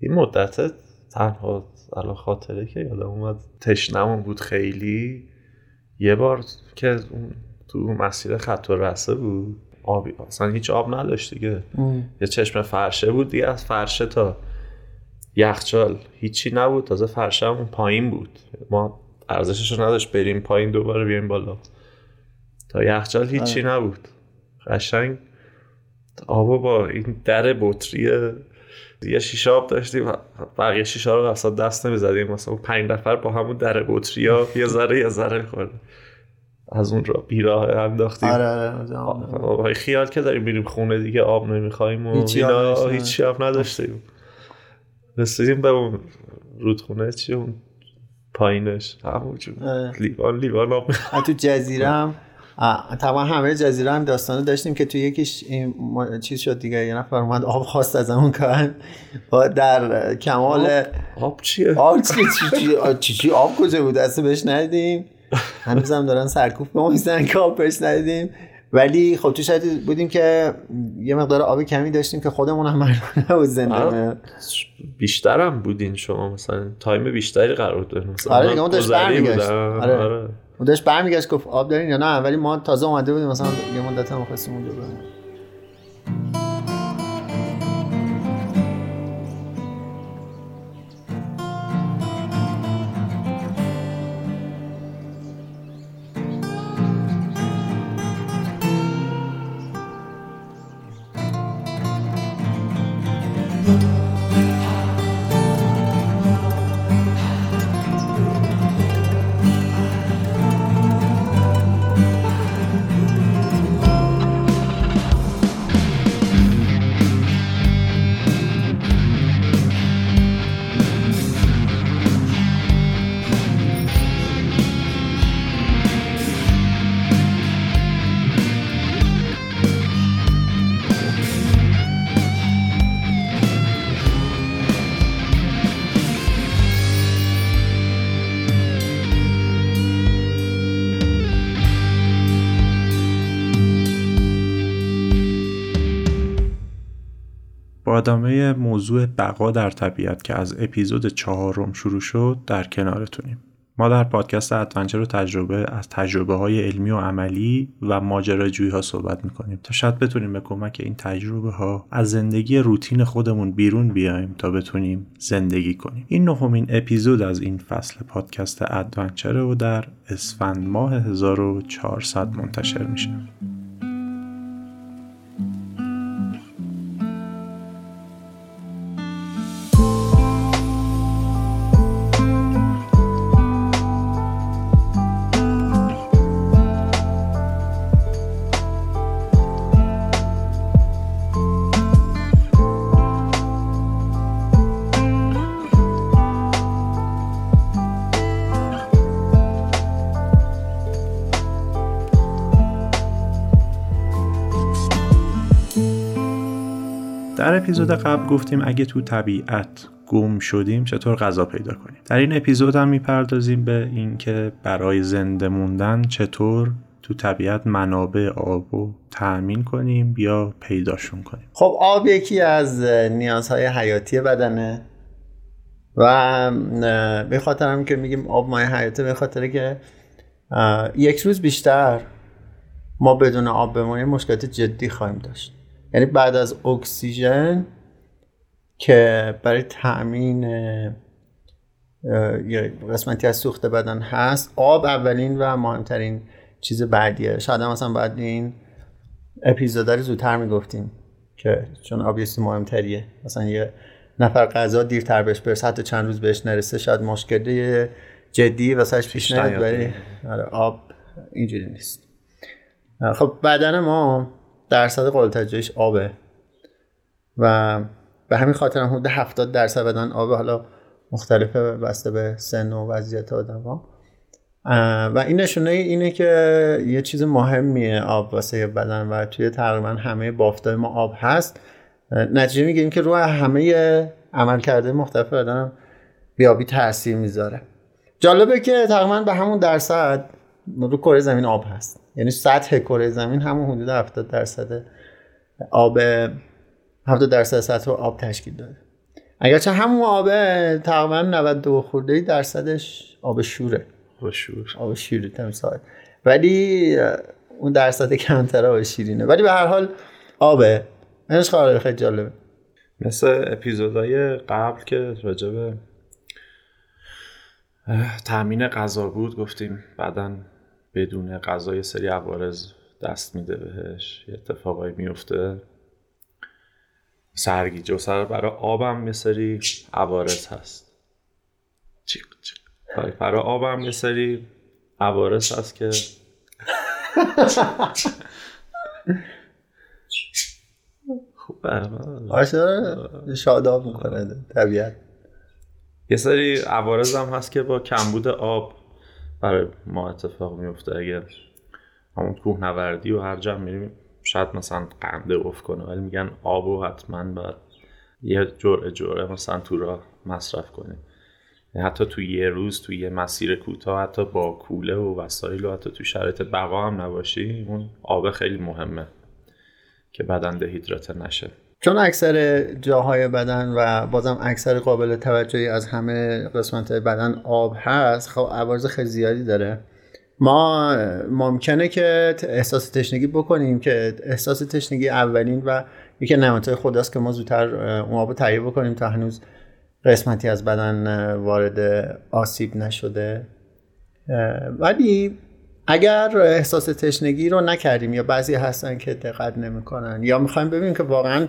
این مدت تنها الان خاطره که یادم اومد تشنمون بود خیلی. یه بار که اون تو مسیر خط و رسه بود آبی اصلا هیچ آب نداشت دیگه. یه چشم فرشه بود دیگه از فرشه تا یخچال. هیچی نبود. تازه فرشه همون پایین بود. ما ارزشش رو نداشت بریم پایین دوباره بیایم بالا. تا یخچال هیچی نبود. قشنگ آب با این در بطری یه شیشه آب داشتیم. بقیه شیشه رو اصلا دست نمی‌زدیم. مثلا پنج نفر با همون در بطری ها یه ذره یه ذره خورده از اون را بیراه انداختیم. آره آره آره خیال که داریم میریم خونه دیگه آب نمی‌خوایم و اینا نداشتیم. هیچی آب نداشتیم. رسیدیم به اون رودخونه چی؟ اون پایینش. همونجور آره. لیوان لیوان آب تو جزیره هم طبعا همه جزیره هم داستانه داشتیم که تو یکیش این ما- چیز شد دیگه یه نفر اومد آب خواست از همون کن با در کمال آب؟ چیه؟ آب چی چی چی, آه، چی, چی آب کجا بود؟ اصلا بهش ندیدیم هنوز هم دارن سرکوف به ما که آب بهش ندیدیم ولی خب تو شاید بودیم که یه مقدار آب کمی داشتیم که خودمون هم معلوم نبود زنده. آره. بیشترم بودین شما مثلا تایم بیشتری قرار داریم مثلا آره دیگه اون داشت. آره. آره. اون داشت برمیگشت گفت آب دارین یا نه؟ ولی ما تازه اومده بودیم مثلا یه مدت هم خواستیم اونجا بریم ادامه موضوع بقا در طبیعت که از اپیزود چهارم شروع شد در کنارتونیم. ما در پادکست adventure و تجربه از تجربه های علمی و عملی و ماجراجویی ها صحبت می‌کنیم. تا شاید بتونیم به کمک این تجربه ها از زندگی روتین خودمون بیرون بیایم تا بتونیم زندگی کنیم. این نهمین اپیزود از این فصل پادکست adventure و در اسفند ماه 1400 منتشر میشه. اپیزود قبل گفتیم اگه تو طبیعت گم شدیم چطور غذا پیدا کنیم؟ در این اپیزود هم می‌پردازیم به اینکه برای زنده موندن چطور تو طبیعت منابع آب رو تأمین کنیم یا پیداشون کنیم. خب آب یکی از نیازهای حیاتی بدنه و به خاطر هم که میگیم آب مایه حیاته به خاطر که یک روز بیشتر ما بدون آب بمونیم مشکلات جدی خواهیم داشت. یعنی بعد از اکسیژن که برای تأمین قسمتی از سوخت بدن هست آب اولین و مهمترین چیز بعدیه. شاید هم مثلا بعد این اپیزودا رو زودتر می‌گفتیم که چون آب یه مهمتریه. مثلا یه نفر غذا دیرتر بهش برسه حتی چند روز بهش نرسه شاید مشکلی جدی واسهش پیش نیاد. ولی آب اینجوری نیست. خب بدن ما درصد قابل توجهش آبه. و به همین خاطر هم حدود 70 درصد بدن آبه. حالا مختلفه بسته به سن و وضعیت آدم و این نشونه اینه که یه چیز مهمیه آب واسه بدن و توی تقریبا همه بافتای ما آب هست. نتیجه می‌گیریم که روی همه عمل کرده مختلف بدن بیابی تاثیر می‌ذاره. جالبه که تقریبا به همون درصد رو کره زمین آب هست. یعنی سطح کره زمین همون حدود 70 درصد آب 70 درصد سطح آب تشکیل داره اگرچه همون آبه تقریبا 92 خورده درصدش آب شوره. با شور. آب شیری تمساح ولی اون درصد کمتر آب شیرینه. ولی به هر حال آبه. اینش خیلی خیلی جالبه. مثل اپیزودهای قبل که راجع به اه، تأمین غذا بود گفتیم بعدا بدون غذا یه سری عوارض دست میده بهش یه اتفاقایی میفته. سرگیجه و سر برای آبم یه سری عوارض هست. چیق چیق. برای- آبم یه سری عوارض هست که خوب آشه شاداب می‌کنه طبیعت. یه سری عوارض هم هست که با کمبود آب برای ما اتفاق میفته اگه همون کوهنوردی و هر جا میریم شاید مثلا قنده افت کنه ولی میگن آب و حتما باید یه جرعه جرعه مثلا تو راه مصرف کنیم. حتی تو یه روز تو یه مسیر کوتاه حتی با کوله و وسایل و حتی تو شرایط بقا هم نباشی اون آب خیلی مهمه که بدن دهیدراته نشه. چون اکثر جاهای بدن و بازم اکثر قابل توجهی از همه قسمت بدن آب هست خب عوارض خیلی زیادی داره. ما ممکنه که احساس تشنگی بکنیم که احساس تشنگی اولین و یکی نعمتهای خداست که ما زودتر اون آب تهیه بکنیم تا هنوز قسمتی از بدن وارد آسیب نشده. ولی اگر احساس تشنگی رو نکردیم یا بعضی هستن که دقت نمی‌کنن یا می‌خوایم ببینیم که واقعا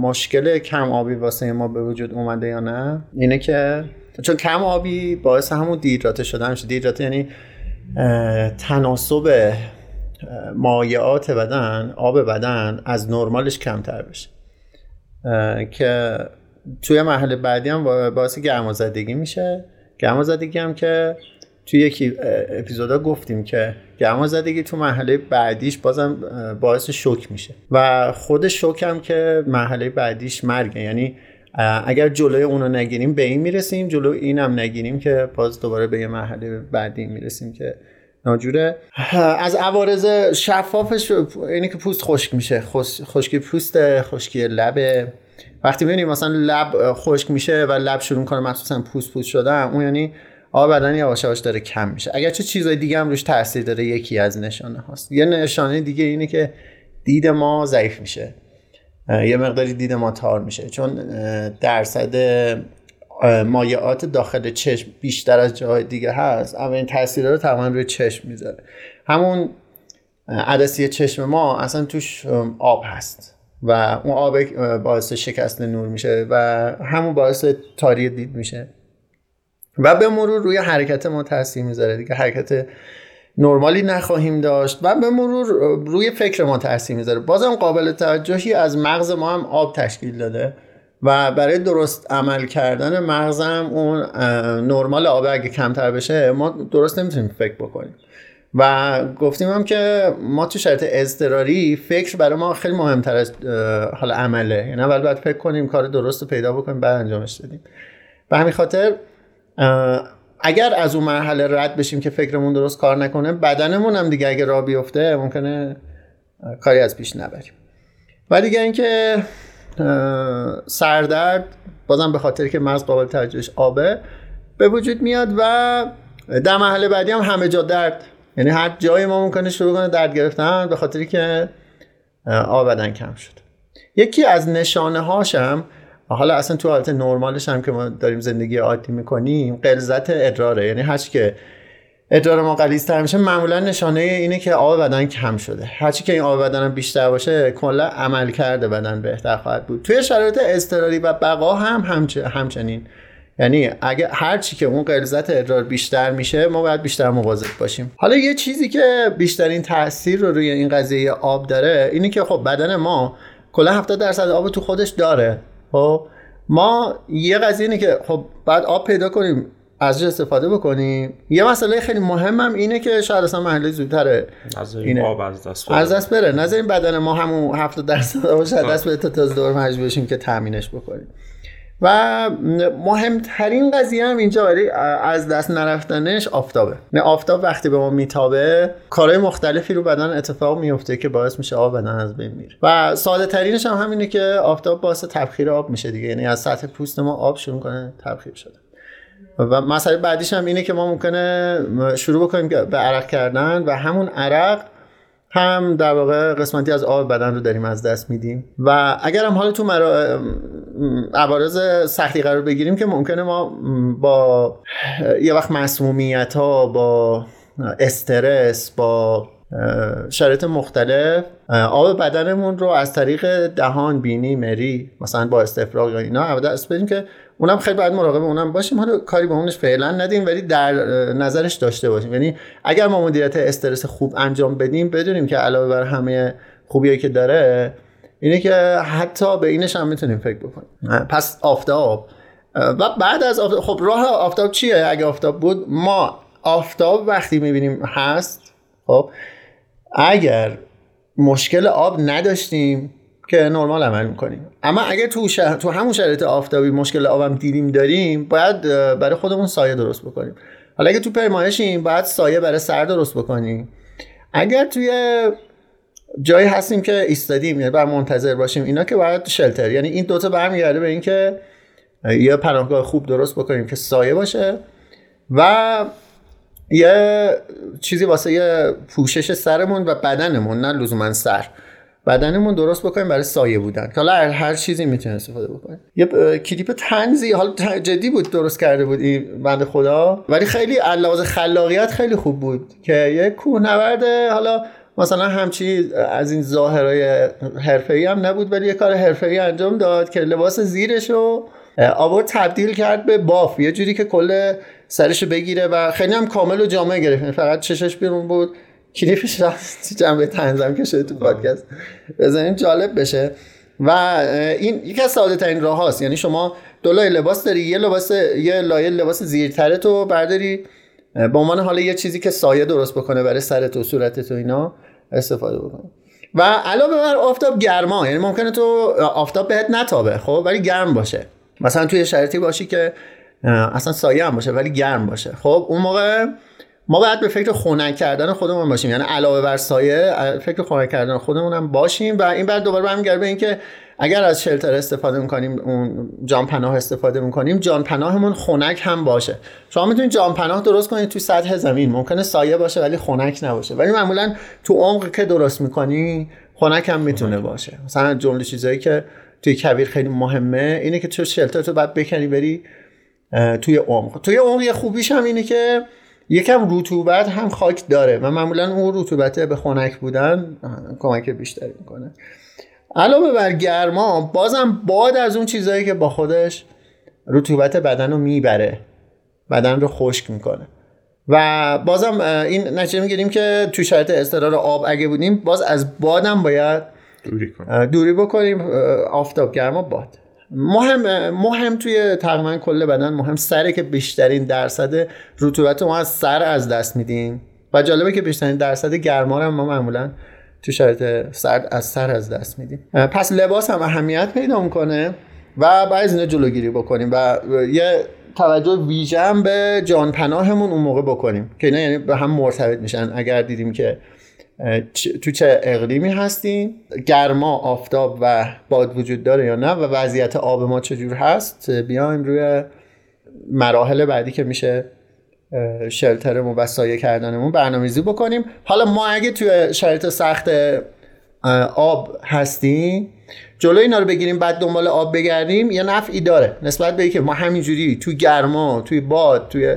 مشکل کم آبی واسه ما به وجود اومده یا نه؟ اینه که چون کم آبی باعث همون دیدراته شدن میشه. دیدراته یعنی تناسب مایعات بدن آب بدن از نرمالش کمتر بشه. که توی مرحله بعدی هم با- باعث گرمازدگی میشه. گرمازدگی هم که توی یکی اپیزودا گفتیم که گرمازدگی تو مرحله بعدیش بازم باعث شوک میشه. و خود شوک هم که مرحله بعدیش مرگه. یعنی اگر جلوی اون رو نگیریم به این می‌رسیم. جلو این هم نگیریم که باز دوباره به یه مرحله بعدی می‌رسیم که ناجوره. از عوارض شفافش اینه که پوست خشک میشه. خش- خشکی پوست خشکی لبه وقتی ببینیم مثلا لب خشک میشه و لب شروع کنه مخصوصا پوست پوست شدن اون یعنی آب بدن یواش یواش داره کم میشه. اگرچه چیزای دیگه هم روش تاثیر داره یکی از نشانه هاست. یه نشانه دیگه اینه که دید ما ضعیف میشه. یه مقداری دید ما تار میشه. چون درصد مایعات داخل چشم بیشتر از جاهای دیگه هست اولین تاثیر رو تقریبا روی چشم می‌ذاره. همون عدسی چشم ما اصلا توش آب هست و اون آب باعث شکست نور میشه و همون باعث تاری دید میشه. و به مرور روی حرکت ما تاثیر می‌ذاره دیگه حرکت نرمالی نخواهیم داشت و به مرور روی فکر ما تاثیر می‌ذاره. بازم قابل توجهی از مغز ما هم آب تشکیل داده و برای درست عمل کردن مغزم اون نرمال آب اگه کمتر بشه ما درست نمی‌تونیم فکر بکنیم. و گفتیم هم که ما تو شرایط اضطراری فکر برای ما خیلی مهمتر از حال عمله. یعنی اول باید فکر کنیم کار درست رو پیدا بکنیم بعد انجامش بدیم. به همین خاطر اگر از اون مرحله رد بشیم که فکرمون درست کار نکنه بدنمون هم دیگه اگه راه بیفته ممکنه کاری از پیش نبریم. و دیگه اینکه سردرد بازم به خاطر که مغز قابل توجهش آبه به وجود میاد و در مرحله بعدی هم همه جا درد. یعنی هر جای ما ممکنه شروع کنه درد گرفتن به خاطر که آب بدن کم شد. یکی از نشانه هاشم حالا اصلا تو حالت نرمالش هم که ما داریم زندگی عادی می‌کنیم غلظت ادراره. یعنی هرچی که ادرار ما غلیظتر میشه معمولا نشانه اینه که آب بدن کم شده. هرچی که این آب بدن بیشتر باشه کلا عمل کرده بدن بهتر خواهد بود. توی شرایط اضطراری و بقا هم همچ- همچنین. یعنی اگه هر چی که اون غلظت ادرار بیشتر میشه ما باید بیشتر مواظب باشیم. حالا یه چیزی که بیشترین تاثیر رو روی این قضیه آب داره اینه که خب بدن ما کلا 70 درصد آب تو خودش داره. خب ما یه قضیه اینه که خب بعد آب پیدا کنیم ازش استفاده بکنیم. یه مسئله خیلی مهمم اینه که شاید اصلا محله زودتره. از اینه. آب از دست از بره. دست بره. نذاریم بدن ما همون 70 درصد باشه از دست بره تا تازه دور مجبور بشیم که تامینش بکنیم. و مهمترین قضیه هم اینجا ولی از دست نرفتنش آفتابه. نه آفتاب وقتی به ما میتابه کارهای مختلفی رو بدن اتفاق میفته که باعث میشه آب بدن از بین میره. و ساده ترینش هم همینه که آفتاب باعث تبخیر آب میشه دیگه. یعنی از سطح پوست ما آب شروع کنه تبخیر شده. و مسئله بعدیش هم اینه که ما ممکنه شروع بکنیم به عرق کردن و همون عرق هم در واقع قسمتی از آب بدن رو داریم از دست میدیم و اگر هم حالا تو مرا... عوارض سختی قرار بگیریم که ممکنه ما با یه وقت مسمومیت ها با استرس با شرایط مختلف آب بدنمون رو از طریق دهان بینی مری مثلا با استفراغ یا اینا دست بدیم که اونم خیلی باید مراقب اونم باشیم. حالا کاری به اونش فعلا ندیم ولی در نظرش داشته باشیم. یعنی اگر ما مدیریت استرس خوب انجام بدیم بدونیم که علاوه بر همه خوبیایی که داره اینه که حتی به اینش هم می‌تونیم فکر بکنیم. پس آفتاب. و بعد از آفتاب خب راه آفتاب چیه؟ اگه آفتاب بود ما آفتاب وقتی می‌بینیم هست خب اگر مشکل آب نداشتیم که نرمال عمل می‌کنیم. اما اگر تو, تو همون شرایط آفتابی مشکل آبم دیدیم داریم باید برای خودمون سایه درست بکنیم. حالا اگه تو پیمایشیم باید سایه برای سر درست بکنیم. اگر توی جایی هستیم که ایستادیم یعنی باید منتظر باشیم اینا که باید شلتر یعنی این دوتا برمیگرده به اینکه یه پناهگاه خوب درست بکنیم که سایه باشه و یه چیزی واسه یه پوشش سرمون و بدنمون نه لزوما سر. بدنمون درست بکنیم برای سایه بودن. حالا هر چیزی می‌تونه استفاده بکنیم یه کلیپ تنزی حالا جدی بود درست کرده بود این بند خدا؟ ولی خیلی علاوه خلاقیت خیلی خوب بود که یه کوهنورد حالا مثلا همچی از این ظاهرای حرفه‌ای هم نبود ولی یه کار حرفه‌ای انجام داد که لباس زیرش رو آورد تبدیل کرد به باف. یه جوری که کل سرش بگیره و خیلی هم کامل و جامعه گرفت. یعنی فقط چشش بیرون بود. کلیپش جنبه تنظم که شده تو پادکست بزنیم جالب بشه. و این یکی از ساده ترین راه هاست. یعنی شما دو لایه لباس داری یه لباس یه لایه لباس زیرتره تو برداری. به عنوان حالا یه چیزی که سایه درست بکنه برای سرت و صورتت و اینا استفاده بکنه و علاوه بر آفتاب گرما. یعنی ممکنه تو آفتاب بهت نتابه خب؟ ولی گرم باشه. مثلا توی شرایطی باشی که اصلا سایه هم باشه ولی گرم باشه. خب اون موقع ما باید به فکر خنک کردن خودمون باشیم. یعنی علاوه بر سایه فکر خنک کردن خودمون هم باشیم و این بعد دوباره برمیگرده به اینکه اگر از شلتر استفاده می‌کنیم اون جان پناه استفاده می‌کنیم جان پناهمون خنک هم باشه. شما می‌تونید جان پناه درست کنید توی سطح زمین. ممکنه سایه باشه ولی خنک نباشه. ولی معمولا تو عمق که درست می‌کنی خنک هم می‌تونه باشه. مثلا جمله چیزایی که توی کویر خیلی مهمه اینه که تو شلتر تو بعد بکنی بری توی عمق. توی عمق یه خوبیش هم اینه که یکم رطوبت هم خاک داره و معمولا اون رطوبت به خنک بودن کمک بیشتری می‌کنه. علاوه بر گرما بازم باد از اون چیزهایی که با خودش رطوبت بدن رو می‌بره بدن رو خشک می‌کنه. و بازم این نتیجه می‌گیریم که تو شرایط استقرار آب اگه بودیم باز از بادم باید دوری, دوری بکنیم آفتاب گرما باد. مهم مهم توی تقریبا کل بدن مهم سره که بیشترین درصد رطوبت ما از سر از دست میدیم. و جالبه که بیشترین درصد گرما رو ما معمولا تو شرایط سرد از سر از دست میدیم. پس لباس هم اهمیت پیدا می‌کنه و باید اینو جلوگیری بکنیم و یه توجه ویژه به جان پناهمون اون موقع بکنیم که اینا یعنی به هم مرتبط میشن. اگر دیدیم که تو چه اقلیمی هستیم گرما آفتاب و باد وجود داره یا نه؟ و وضعیت آب ما چجور هست؟ بیایم روی مراحل بعدی که میشه شلترمون و سایه کردنمون برنامه‌ریزی بکنیم. حالا ما اگه توی شرایط سخت آب هستیم جلو اینا رو بگیریم بعد دنبال آب بگردیم یه نفعی داره. نسبت به که ما همینجوری توی گرما توی باد توی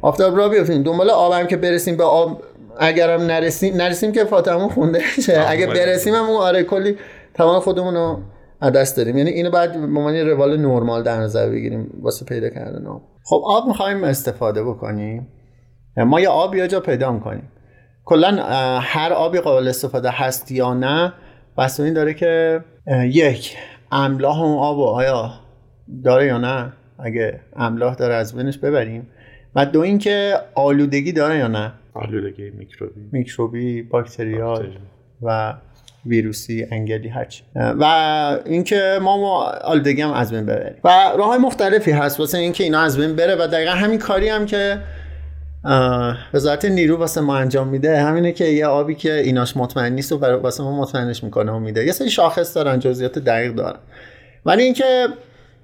آفتاب را بیافتیم دنبال آبم که برسیم به آب اگرم نرسیم نرسیم که فاطمه خونده شه. اگه برسیم هم آره کلی توان خودمون رو از دست داریم یعنی اینو بعد به عنوان روال نرمال در نظر بگیریم واسه پیدا کردن آب. خب آب می‌خوایم استفاده بکنیم. ما یه آب یا جا پیدا می‌کنیم. کلا هر آبی قابل استفاده هست یا نه بس این داره که یک املاح اون آب آیا داره یا نه؟ اگه املاح داره از بینش ببریم. و دو اینکه آلودگی داره یا نه. آلودگی میکروبی. میکروبی باکتریال و ویروسی انگلی هرچی و اینکه ما آلودگی هم از بین ببریم. و راه های مختلفی هست. واسه اینکه اینا از بین بره و دقیقا همین کاری هم که وزارت نیرو واسه ما انجام میده همینه که یه آبی که ایناش مطمئن نیست و واسه ما مطمئنش می‌کنه و میده. یه سری شاخص دارن جزئیات دقیق دارن. ولی اینکه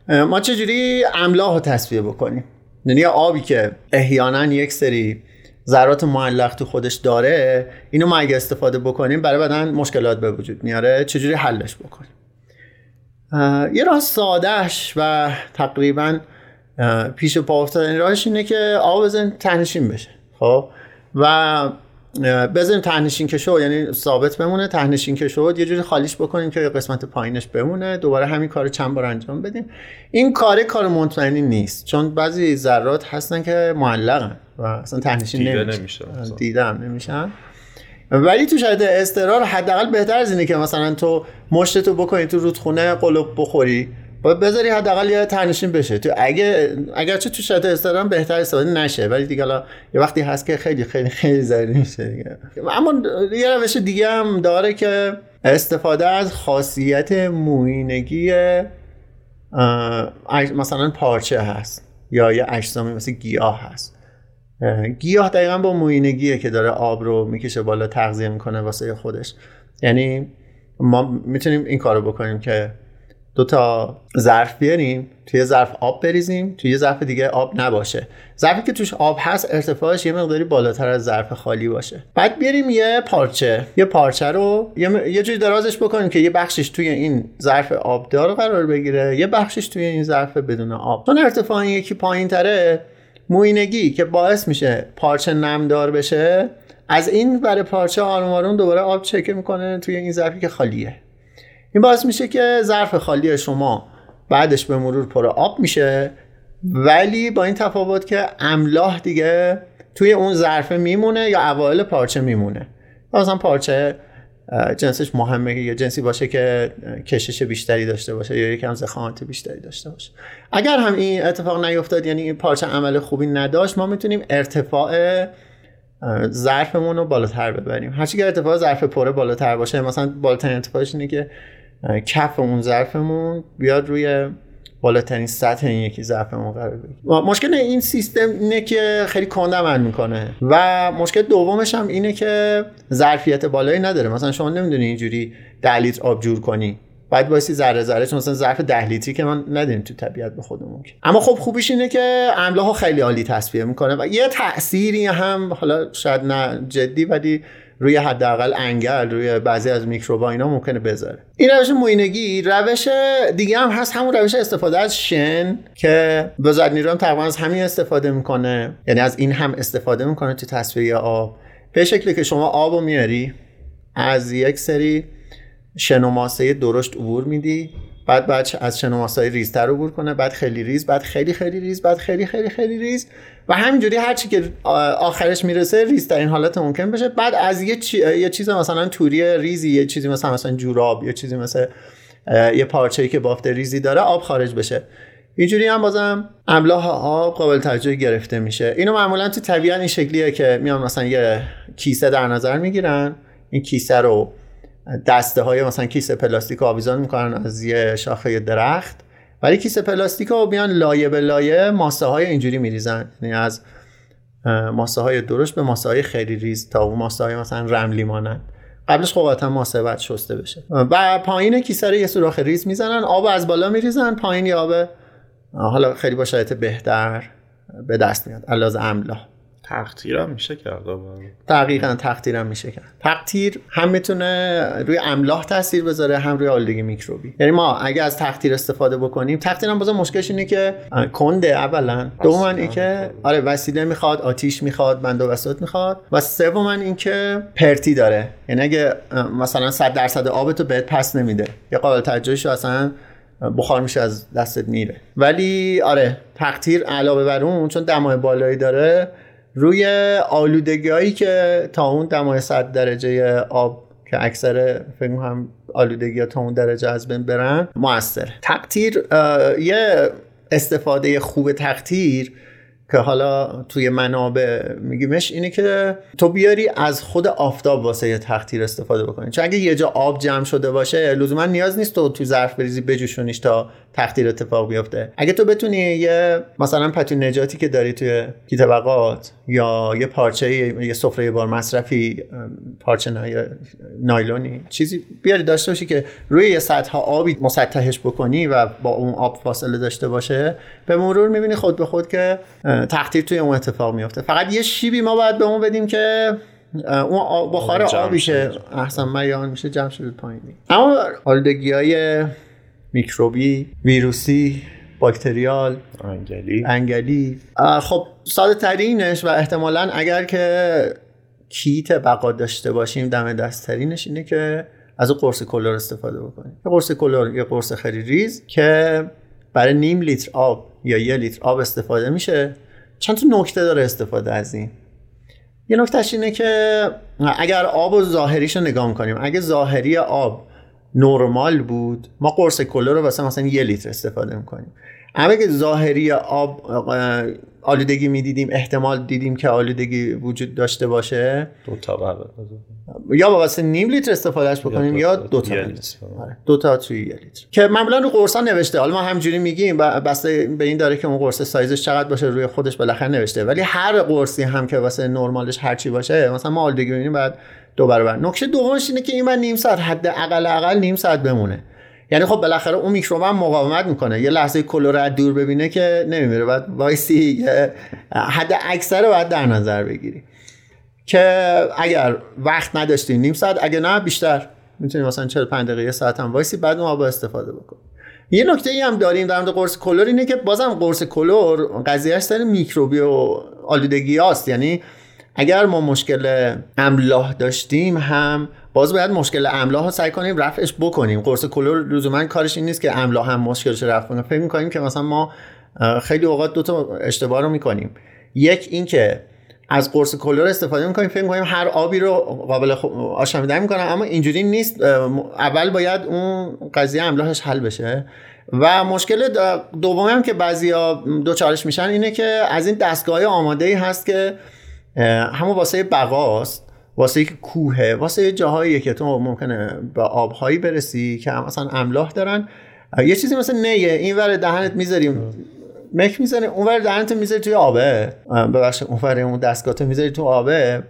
ما چجوری املاح رو تصفیه بکنیم؟ یعنی آبی که احیانا یک سری ذرات معلق تو خودش داره اینو ما اگه استفاده بکنیم برای بدن مشکلات به وجود میاره. چجوری حلش بکنیم؟ یه راه سادهش و تقریبا پیش پا افتادن راهش اینه که آب بزنیم تهنشین بشه. خب؟ و بزنیم تهنشین که یعنی ثابت بمونه تهنشین که شد یه جوری خالیش بکنیم که قسمت پایینش بمونه. دوباره همین کار چند بار انجام بدیم. این کار کار مطمئنی نیست چون بعضی ذرات هستن که معلقن. و اصلا تهنشین نمیشن دیده هم نمیشن. ولی تو شرایط استرار حداقل بهتر از اینه که مثلا تو مشتتو بکنی تو رودخونه قلوب بخوری باید بذاری حداقل یه تنشین بشه. تو اگه اگرچه تو شرایط استرام بهتر استفاده نشه ولی دیگه حالا یه وقتی هست که خیلی خیلی خیلی ضروری میشه دیگه. اما یه روش دیگه هم داره که استفاده از خاصیت موینگی مثلا پارچه هست یا یه اجسامی مثل گیاه هست. گیاه دقیقا با موینگیه که داره آب رو می‌کشه بالا تغذیه می‌کنه واسه خودش. یعنی ما می‌تونیم این کارو بکنیم که دو تا ظرف بیاریم توی ظرف آب بریزیم توی ظرف دیگه آب نباشه. ظرفی که توش آب هست ارتفاعش یه مقداری بالاتر از ظرف خالی باشه. بعد بیاریم یه پارچه. یه پارچه رو یه, یه جوری درازش بکنیم که یه بخشش توی این ظرف آبدار قرار بگیره یه بخشش توی این ظرف بدون آب. چون ارتفاع یکی پایین تره موینگی که باعث میشه پارچه نمدار بشه از این برای پارچه آروم دوباره آب چکه می‌کنه توی این ظرفی که خالیه. این باعث میشه که ظرف خالی شما بعدش به مرور پر آب میشه ولی با این تفاوت که املاح دیگه توی اون ظرف میمونه یا اوایل پارچه میمونه. مثلا پارچه جنسش مهمه یا جنسی باشه که کشش بیشتری داشته باشه یا یکم زخامت بیشتری داشته باشه. اگر هم این اتفاق نیفتاد یعنی این پارچه عمل خوبی نداشت ما می‌تونیم ارتفاع ظرفمون رو بالاتر ببریم. هرچی که ارتفاع ظرف پره بالاتر باشه مثلا بالاترین ارتفاعش اینه که کف اون ظرفمون بیاد روی بالاترین سطح این یکی ظرفمون قرار بگیره. مشکل این سیستم اینه که خیلی کنده عمل می‌کنه. و مشکل دومش هم اینه که ظرفیت بالایی نداره. مثلا شما نمی‌دونی اینجوری ده لیتر آب جور کنی. باید بایستی ذره ذره مثلا ظرف ده لیتری که من نداریم تو طبیعت به خودمون اما خب خوبیش اینه که املاح خیلی عالی تصفیه می‌کنه. و یه تأثیری هم حالا شاید نه جدی ولی روی حداقل انگل روی بعضی از میکروبا اینا ممکنه بذاره. این روش مویینگی روش دیگه هم هست همون روش استفاده از شن که وزارت نیرو هم تقریبا از همین استفاده می‌کنه. یعنی از این هم استفاده می‌کنه تو تصفیه آب. به شکلی که شما آب رو میاری از یک سری شن و ماسه درشت عبور میدی. بعد بعد از شن ریزتر عبور کنه بعد خیلی ریز بعد خیلی خیلی ریز بعد خیلی خیلی خیلی ریز و همینجوری هر چی که آخرش می‌رسه ریزترین حالت ممکن بشه. بعد از یه, چی... یه چیز مثلا توری ریزی یه چیزی مثلا مثلا جوراب یه چیزی مثلا یه پارچه‌ای که بافت ریزی داره آب خارج بشه. اینجوری هم بازم املاح آب قابل توجه گرفته میشه. اینو معمولا تو طبیعت این شکلیه که میان مثلا یه کیسه در نظر می‌گیرن. این کیسه رو دسته های مثلا کیسه پلاستیک آویزان می‌کنن از یه شاخه درخت. ولی کیسه پلاستیک رو بیان لایه به لایه ماسه های اینجوری میریزن. یعنی از ماسه های درشت به ماسه های خیلی ریز تا اون ماسه های مثلا رملی مانند قبلش خب ماسه بعد شسته بشه. و پایین کیسه رو یه سوراخ ریز می‌زنن آب از بالا میریزن پایین آب حالا خیلی با شرایط بهتر به دست میاد. علاوه املاح. تقطیر میشه کرد دقیقا تقطیر هم میشه کرد. تقطیر هم می‌تونه روی املاح تاثیر بذاره هم روی آلودگی میکروبی. یعنی ما اگه از تقطیر استفاده بکنیم تقطیر هم بازم مشکلش اینه که کنده اولا. دوما اینکه آره وسیله می‌خواد آتیش می‌خواد بند و می‌خواد. و سوما اینکه پرتی داره. یعنی اگه مثلا 100 درصد آبتو بهت پس نمیده. یا قابل توجهش اصلا بخار میشه از دستت میره. ولی آره تقطیر علاوه بر اون چون دمای بالایی داره روی آلودگی هایی که تا اون دمای 100 درجه آب که اکثر فکر هم آلودگی ها تا اون درجه از بین برن موثر تقطیر یه استفاده خوب تقطیر که حالا توی منابع میگیمش اینه که تو بیاری از خود آفتاب واسه یه تختیر استفاده بکنی. چون اگه یه جا آب جمع شده باشه لزوما نیاز نیست تو تو ظرف بریزی بجوشونیش تا تختیر اتفاق بیفته. اگه تو بتونی یه مثلا پتو نجاتی که داری توی کی طبقات یا یه پارچه یه سفره بار مصرفی پارچه نایلونی چیزی بیاری داشته باشی که روی یه سطح آبی مسطحش بکنی و با اون آب فاصله داشته باشه به مرور می‌بینی خود به خود که تقطیر توی اون اتفاق میفته فقط یه شیبی ما باید به اون بدیم که اون بخار آبیشه احسن میان میشه جمع شده پایینی. اما آلودگی های میکروبی ویروسی bacterial انگلی. انگلی. خب ساده ترینش و احتمالا اگر که کیت بقا داشته باشیم دم دستترینش اینه که از قرص کلور استفاده بکنیم. یه قرص کلور یه قرص خیلی ریز که برای نیم لیتر آب یا یه لیتر آب استفاده میشه. چند تا نکته داره استفاده از این. یه نکتهش اینه که اگر آب و ظاهریش رو نگاه کنیم اگه ظاهری آب نرمال بود. ما قرص کلور رو واسه مثلا یه لیتر استفاده می‌کنیم. اما اگه ظاهری آب آلودگی می‌دیدیم احتمال دیدیم که آلودگی وجود داشته باشه. دو تا یا با واسه نیم لیتر استفادهش بکنیم یا دو تا آره، دو تا توی یه لیتر. که معمولا رو قرصا نوشته. حالا ما همجوری میگیم بسته به این داره که اون قرص سایزش چقدر باشه روی خودش بالاخره نوشته. ولی هر قرصی هم که واسه نرمالش هرچی باشه مثلا ما آلودگی می‌بینیم بعد دو برابر. نکته دومش اینه که این من نیم ساعت حد اقل اقل نیم ساعت بمونه. یعنی خب بالاخره اون میکروب هم مقاومت می‌کنه. یه لحظه کلور از دور ببینه که نمیمیره. بعد وایسی حد اکثر باید در نظر بگیری. که اگر وقت نداشتی نیم ساعت اگه نه بیشتر. می‌تونی مثلا 45 دقیقه ساعت هم وایسی بعد اون آب استفاده بکن. یه نکته ای هم داریم در مورد قرص کلور اینه که بازم قرص کلور قضیهش سر میکروبی و آلودگی هاست. یعنی اگر ما مشکل املاح داشتیم هم باز باید مشکل املاح رو سعی کنیم رفعش بکنیم. قرص کلور لزوما کارش این نیست که املاح هم مشکلش رفع کنه. فکر می‌کنیم که مثلا ما خیلی اوقات دو تا اشتباه رو می‌کنیم. یک اینکه از قرص کلور استفاده می‌کنیم فکر می‌کنیم هر آبی رو قابل آشامیدن می‌کنه اما اینجوری نیست. اول باید اون قضیه املاحش حل بشه. و مشکل دومی هم که بعضیا دوچارش میشن اینه که از این دستگاه آماده ای هست که همون واسه بقاست واسه که کوهه واسه جاهایی که تو ممکنه به آبهایی برسی که مثلا املاح دارن. یه چیزی مثل نیه این ور دهنت می‌ذاریم مک می‌زنه اون ور دهنت می‌ذاری توی آبه ببخش اون ور اون دستگاه می‌ذاری تو آبه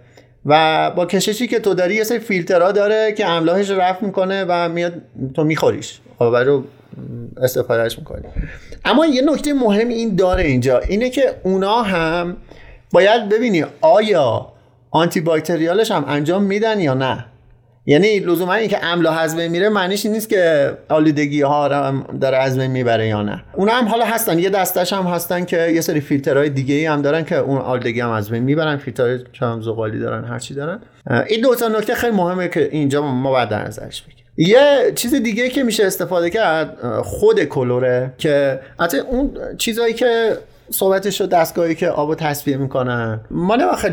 و با کششی که تو داری یه سری فیلترها داره که املاحش رفت می‌کنه و میاد تو میخوریش. آبه رو استفادهش می‌کنی. اما یه نکته مهم این داره اینجا اینه که اونا هم باید ببینی آیا آنتی باکتریالش هم انجام میدن یا نه. یعنی لزوما اینکه املا بین میره معنیش نیست که آلودگی ها هم داره بین می‌بره یا نه. اونا هم حالا هستن. یه دستش هم هستن که یه سری فیلترهای دیگه هم دارن که اون آلودگی هم از بین می‌برن. فیلتر هم زغالی دارن هرچی دارن. این دو تا نکته خیلی مهمه که اینجا ما باید در نظرش بگیریم. یه چیز دیگه که میشه استفاده کرد خود کلوره که حتی اون چیزایی که صحبتش رو دستگاهی که آب تصفیه می‌کنن. ما نه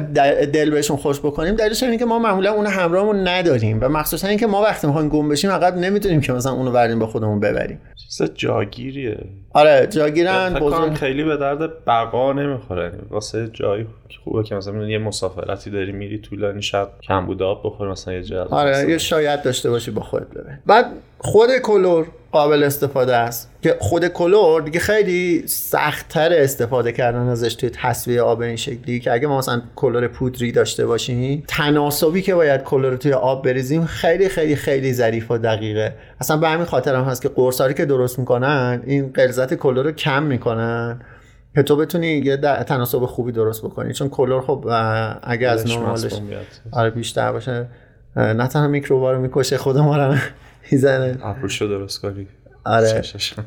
دل بهشون خوش بکنیم دلیلش اینه که ما معمولا اون همراهمون نداریم و مخصوصا اینکه ما وقتی می‌خوایم گم بشیم عقب نمی‌تونیم که مثلا اونو بردیم به خودمون ببریم. چیز جاگیریه. آره جاگیرن بزرگ. خیلی به درد بقا نمی‌خوره. واسه جایی خوبه که مثلا یه مسافرتی داری میری طولانی شب کم بوده آب بخور مثلا یه جا آره یه شاید داشته باشی با خودت ببر بعد خود کلور قابل استفاده است. که خود کلور دیگه خیلی سختتر استفاده کردن ازش توی تصویه آب این شکلی که اگه ما مثلا کلور پودری داشته باشیم تناسبی که باید کلور توی آب بریزیم خیلی خیلی خیلی ظریف و دقیقه. اصلا به همین خاطر هم هست که قرصاری که درست می‌کنن این غلظت کلور رو کم می‌کنن که تو بتونی یه تناسب خوبی درست بکنی. چون کلور خب اگه از نرمالش آره بیشتر باشه. نه تنها میکروبا رو می‌کشه خود ما رو می‌زنه. درست کنی. آره. چشم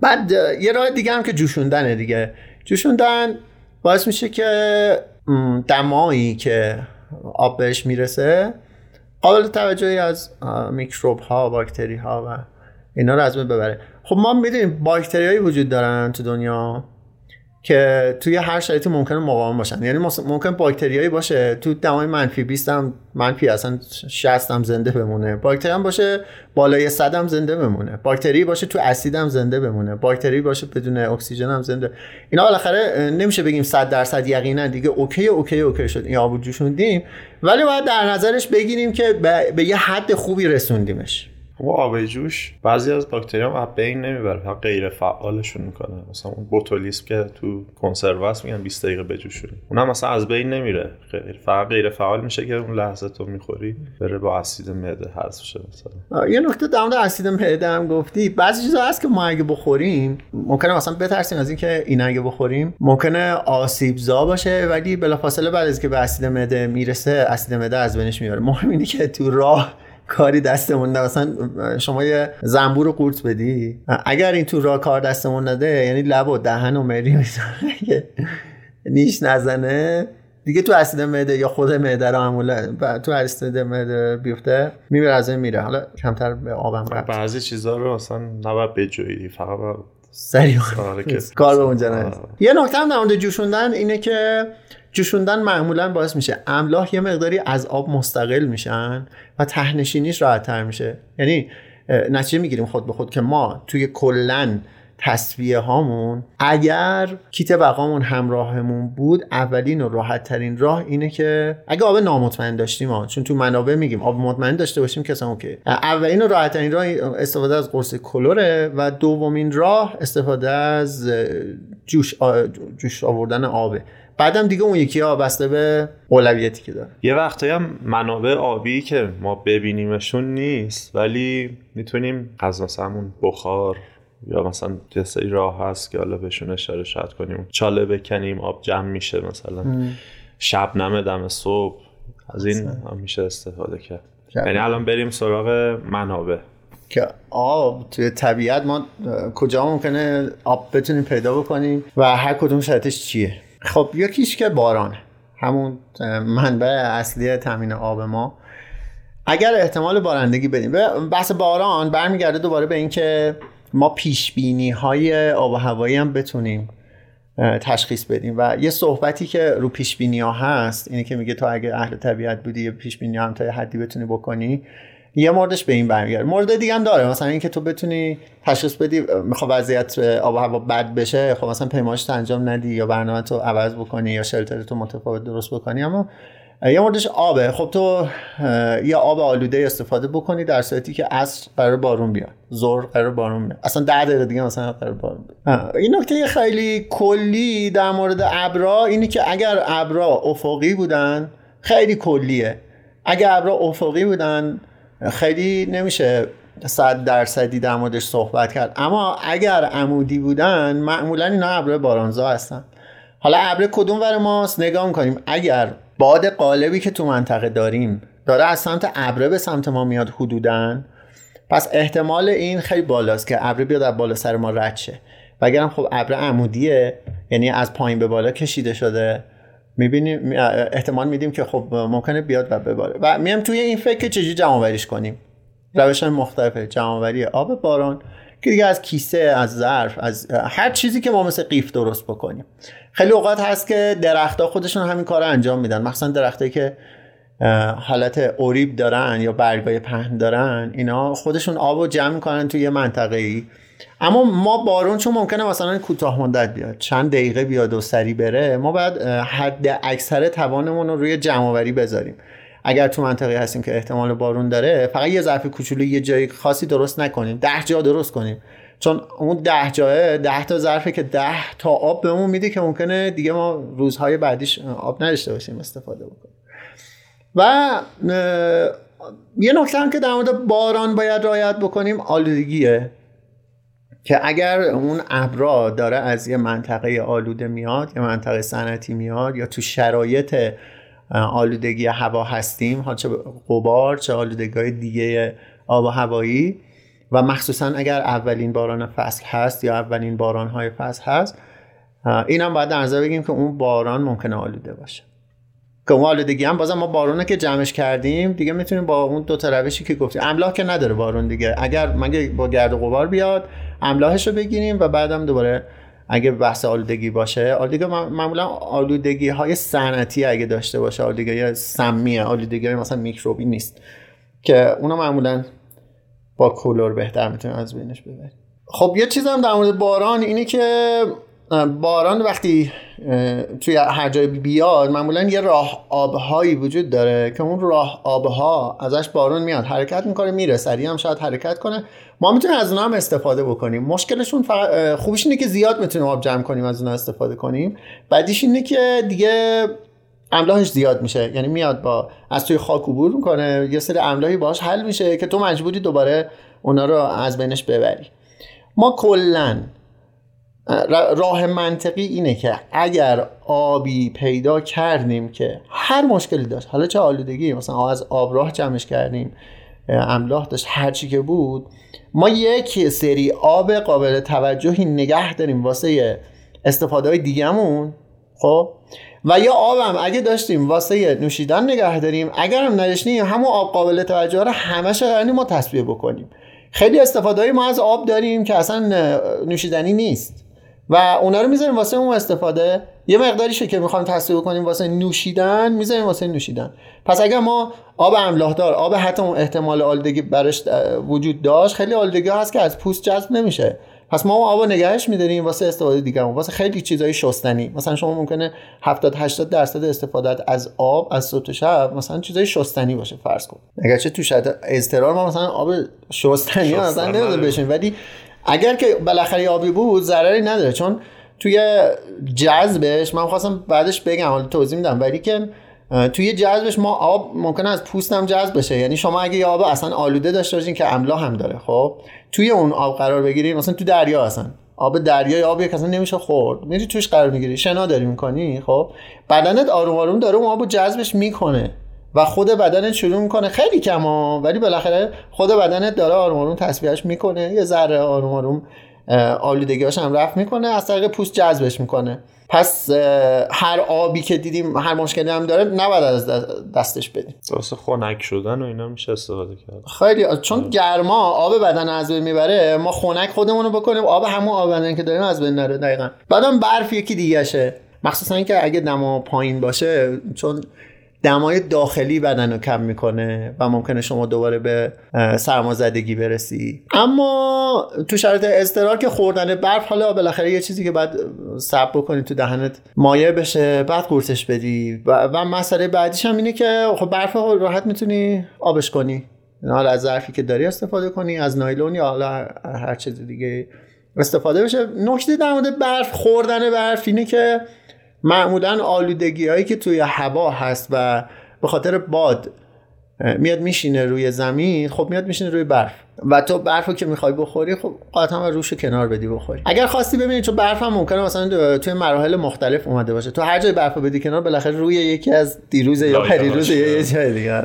بعد یه راه دیگه هم که جوشوندنه دیگه. جوشوندن باعث میشه که دمایی که آب بهش می‌رسه قابل توجهی از میکروب ها باکتری ها و اینا رو از ببره. خب ما می‌دونیم باکتری وجود دارن تو دنیا. که توی هر شرایطی ممکنه مقاوم باشن. یعنی ممکن باکتریایی باشه. تو دمای منفی 20 هم منفی اصلا 60 هم زنده بمونه. باکتری هم باشه بالای 100 هم زنده بمونه. باکتری باشه تو اسید هم زنده بمونه. باکتری باشه بدون اکسیژن هم زنده. اینا بالاخره نمیشه بگیم 100 درصد یقینا دیگه okay okay okay شد. این آبو جوشوندیم ولی باید در نظرش بگیریم که به یه حد خوبی رسوندیمش. و آب جوش. بعضی از باکتری هم بین نمی‌بره. فقط غیر فعالشون می‌کنه. مثلا اون بوتولیسم که تو کنسرو است میگن 20 دقیقه بجوشونی اونم مثلا از بین نمیره. غیر فقط غیر فعال میشه که اون لحظه تو می‌خوری بره با اسید معده حذف شه مثلا. یه نکته در مورد اسید معده هم گفتی. بعضی چیزا هست که ما اگه بخوریم ممکنه مثلا بترسیم از اینکه این اگه بخوریم ممکنه آسیبزا باشه ولی بلافاصله بعد از که به اسید معده می‌رسه اسید معده از بینش میاره مهم اینه که تو راه کاری دستمون نده مثلا شما یه زنبور رو قورت بدی؟ اگر این تو را کار دستمون نده یعنی لب و دهن و مری نیش نزنه دیگه تو اسید معده یا خود معده رو معمولا تو اسید معده بیفته میمیره از این میره. حالا کمتر به آبم رفت. بعضی چیزا رو اصلا نباید بجویی فقط سریع. آره، کار به اونجا یه نکته هم در جوشوندن اینه که جوشوندن معمولا باعث میشه املاح یه مقداری از آب مستقل میشن و تهنشینیش راحت تر میشه. یعنی نتیجه می‌گیریم خود به خود که ما توی کلن تصویه هامون اگر کیت بقامون همراهمون بود اولین و راحت ترین راه اینه که اگه آب نامطمئن داشتیم ها چون تو منابع میگیم آب مطمئن داشته باشیم که اوکی. اولین و راحت ترین راه استفاده از قرص کلوره و دومین راه استفاده از جوش, جوش آوردن آبه. بعدم دیگه اون یکی ها بسته به اولویتی که داره. یه وقتایی هم منابع آبی که ما ببینیمشون نیست ولی می‌تونیم از مثلا بخار یا مثلا یه سری راه هست که حالا بهشون اشاره شاید کنیم. چاله بکنیم آب جمع میشه مثلا. شب نمه دم صبح. از این هم میشه استفاده کرد. یعنی الان بریم سراغ منابع. که آب توی طبیعت ما کجا ممکنه آب بتونیم پیدا بکنیم و هر کدوم شرطش چیه؟ خب یکیش که بارانه. همون منبع اصلی تامین آب ما. اگر احتمال بارندگی بدیم. بحث باران برمیگرده دوباره به اینکه ما پیش بینی های آب و هوایی هم بتونیم تشخیص بدیم. و یه صحبتی که رو پیش بینی ها هست اینه که میگه تو اگه اهل طبیعت بودی پیش بینی هم تا حدی بتونی بکنی یه موردش به این برمیگرده. مورد دیگه هم داره. مثلا اینکه تو بتونی تشخیص بدی می‌خواد وضعیت آب و هوا بد بشه خب مثلا پیمایش انجام ندی یا برنامه تو عوض بکنی یا شلتر تو متفاوت درست بکنی. اما یه موردش آبه. خب تو یه آب آلوده استفاده بکنی در صورتی که عصر قرار بارون بیاد. زور قرار بارون بیاد. اصلا ده دقیقه دیگه مثلا قرار بارون بیاد. این نکته خیلی کلی در مورد ابرا اینه که اگر ابرا افقی بودن خیلی کلیه. اگر ابرا افقی بودن خیلی نمیشه صد درصدی در موردش صحبت کرد. اما اگر عمودی بودن معمولا اینا ابر بارانزا هستن. حالا ابر کدوم ور ماست؟ نگاه می‌کنیم. اگر باد قالبی که تو منطقه داریم داره از سمت ابره به سمت ما میاد حدودن پس احتمال این خیلی بالاست که ابر بیاد از بالا سر ما رد شه. و اگرم خب ابر عمودیه یعنی از پایین به بالا کشیده شده. می‌بینیم احتمال میدیم که خب ممکنه بیاد و بباره. و میام توی این فکر که چجوری جمع کنیم. روش مختلفه جمع آب باران که دیگه از کیسه از ظرف از هر چیزی که ما مثل قیف درست بکنیم. خیلی اوقات هست که درختها خودشون همین کار رو انجام میدن. مخصوصا درختایی که حالت اوریب دارن یا برگای پهن دارن اینا خودشون آب رو جمع می‌کنن توی یه منطقه ای اما ما بارون چون ممکنه مثلا کوتاه مدت بیاد چند دقیقه بیاد و سری بره ما باید حد اکثر توانمون رو روی جمع بذاریم. اگر تو منطقه هستیم که احتمال بارون داره فقط یه ظرف کوچولو یه جای خاصی درست نکنیم. ده جا درست کنیم. چون اون ده جاه ده تا ظرفه که ده تا آب بهمون میده که ممکنه دیگه ما روزهای بعدیش آب نداشته باشیم استفاده بکنیم. و یه نکته هم که در مورد باران باید رعایت بکنیم آلودگیه. که اگر اون ابرا داره از یه منطقه آلوده میاد یه منطقه صنعتی میاد یا تو شرایط آلودگی هوا هستیم ها چه قبار چه آلودگی دیگه آب و هوایی و مخصوصا اگر اولین باران فصل هست یا اولین باران های فصل هست این هم باید در بگیم که اون باران ممکنه آلوده باشه. که اون آلودگی هم بازم ما بارونه که جمعش کردیم دیگه می‌تونیم با اون دو تا روشی که گفتیم املاح که نداره بارون دیگه. اگر مگه با گرد و غبار بیاد املاحش رو بگیریم و بعدم دوباره اگه بحث آلودگی باشه آلودگی معمولا آلودگی های صنعتی اگه داشته باشه آلودگی سمیه آلودگی های مثلا میکروبی نیست که اونا معمولا با کلور بهتر می‌تونیم از بینش ببریم. خب یه چیز هم در مورد باران اینه که باران وقتی توی هر جای بیاد معمولا یه راه آبهایی وجود داره که اون راه آبها ازش بارون میاد. حرکت می‌کنه میره. سریع هم شاید حرکت کنه. ما می‌تونیم از اونها هم استفاده بکنیم. مشکلشون فقط خوبیش اینه که زیاد می‌تونیم آب جمع کنیم از اونها استفاده کنیم. بعدیش اینه که دیگه املاحش زیاد میشه. یعنی میاد با از توی خاک عبور می‌کنه. یه سری املاحی باش حل میشه که تو مجبوری دوباره اونا رو از بینش ببری. ما کلا راه منطقی اینه که اگر آبی پیدا کردیم که هر مشکلی داشت حالا چه آلودگی مثلا از آب راه جمعش کردیم املاح داشت هرچی که بود ما یک سری آب قابل توجهی نگه داریم واسه استفاده های دیگهمون خب؟ و یا آبم اگه داشتیم واسه نوشیدن نگه داریم اگر هم نداشتیم همون آب قابل توجه رو همش قراریم ما تصویه بکنیم. خیلی استفاده ما از آب داریم که اصلا نوشیدنی نیست. و اونا رو می‌ذاریم واسه اون استفاده. یه مقداریشه که می‌خوایم تصویه کنیم واسه نوشیدن می‌ذاریم واسه نوشیدن. پس اگر ما آب املاح دار آب حتی احتمال آلودگی برش وجود داشت خیلی آلودگی هست که از پوست جذب نمیشه. پس ما آب نگهش میداریم واسه استفاده دیگه واسه خیلی چیزای شستنی. مثلا شما ممکنه 70 80 درصد استفاده از آب از صبح شب مثلا چیزای شستنی باشه فرض کن. اگرچه تو شاید اضطرار ما مثلا آب شستنی مثلا نمی‌دونم بشین ولی اگر که بالاخره آبی بود ضرری نداره. چون توی جذبش من خواستم بعدش بگم حالا توضیح میدم. ولی که توی جذبش ما آب ممکنه از پوست هم جذب بشه. یعنی شما اگه آب اصلا آلوده داشته باشین که املا هم داره خب؟ توی اون آب قرار بگیری مثلا تو دریا اصلا. آب دریا آبی که اصلا نمیشه خورد. میری توش قرار می‌گیری. شنا داری می‌کنی خب؟ بدنت آروم آروم داره اون آبو جذبش می‌کنه. و خود بدنت شروع می‌کنه. خیلی کما ولی بالاخره خود بدنت داره آروم آروم تصفیهش می‌کنه. یه ذره آروم آروم آلودگیاش هم رفت می‌کنه. از طریق پوست جذبش می‌کنه. پس هر آبی که دیدیم هر مشکلی هم داره نباید از دستش بدیم. واسه خنک شدن و اینا میشه استفاده کرد. خیلی چون آره. گرما آب بدن از بین می‌بره ما خنک خودمون رو بکنیم آب همون آب بدن که داریم از بین نره دقیقا. بعدم برف یکی دیگه شه مخصوصا اینکه اگه دما پایین باشه چون دمای داخلی بدن رو کم می‌کنه و ممکنه شما دوباره به سرمازدگی برسی. اما تو شرایط اضطرار که خوردن برف حالا بالاخره یه چیزی که بعد سب بکنی تو دهنت مایع بشه بعد قورتش بدی. و, و مسئله بعدیش هم اینه که خب برف راحت می‌تونی آبش کنی. حالا از ظرفی که داری استفاده کنی از نایلون یا حالا هر چیز دیگه استفاده بشه. نکته در مورد برف خوردن برف اینه که معمولا آلودگی هایی که توی هوا هست و به خاطر باد میاد میشینه روی زمین خب میاد میشینه روی برف. و تو برف رو که می‌خوای بخوری خب قطعا روش کنار بدی بخوری. اگر خواستی ببینید چون برف هم ممکنه مثلا توی مراحل مختلف اومده باشه. تو هر جای برف رو بدی کنار بالاخره روی یکی از دیروز یا پریروز یا یه جای دیگه.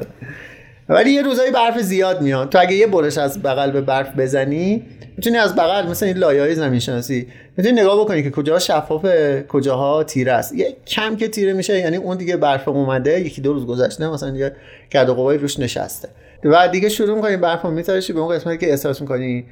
ولی یه روزایی برف زیاد میاد. تو اگه یه برش از بغل به برف بزنی می‌تونی از بغل مثلا این لایه های زمین شناسی می‌تونی نگاه بکنی که کجاها شفافه کجاها تیره است. یه کم که تیره میشه یعنی اون دیگه برف اومده یکی دو روز گذشته مثلا یه گرد قوای روش نشسته. و دیگه شروع می‌کنی برف رو میترشی به اون قسمتی که احساس می‌کنی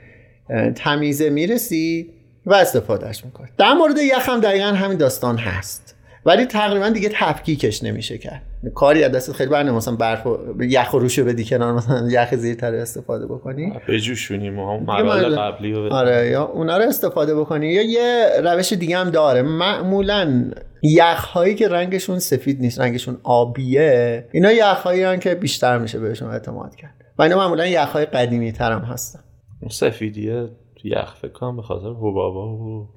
تمیزه می‌رسی و استفادهش می‌کنی. در مورد یخ هم دقیقا همین داستان هست. ولی تقریبا دیگه تفکیکش نمیشه کرد. کاری از دستت خیلی برنامه مثلا برف و یخ و روشو بدی کنار مثلا یخ زیرتر استفاده بکنی. بجوشونیم هم مراحل قبلی رو آره یا اونا رو استفاده بکنی. یا یه روش دیگه هم داره. معمولا یخ هایی که رنگشون سفید نیست رنگشون آبیه اینا یخ هایی که بیشتر میشه بهشون اعتماد کرد. و اینا معمولا یخ های قدیمی تر هم هستن. سفیدیه یخ فکر کنم به خاطر حبابا و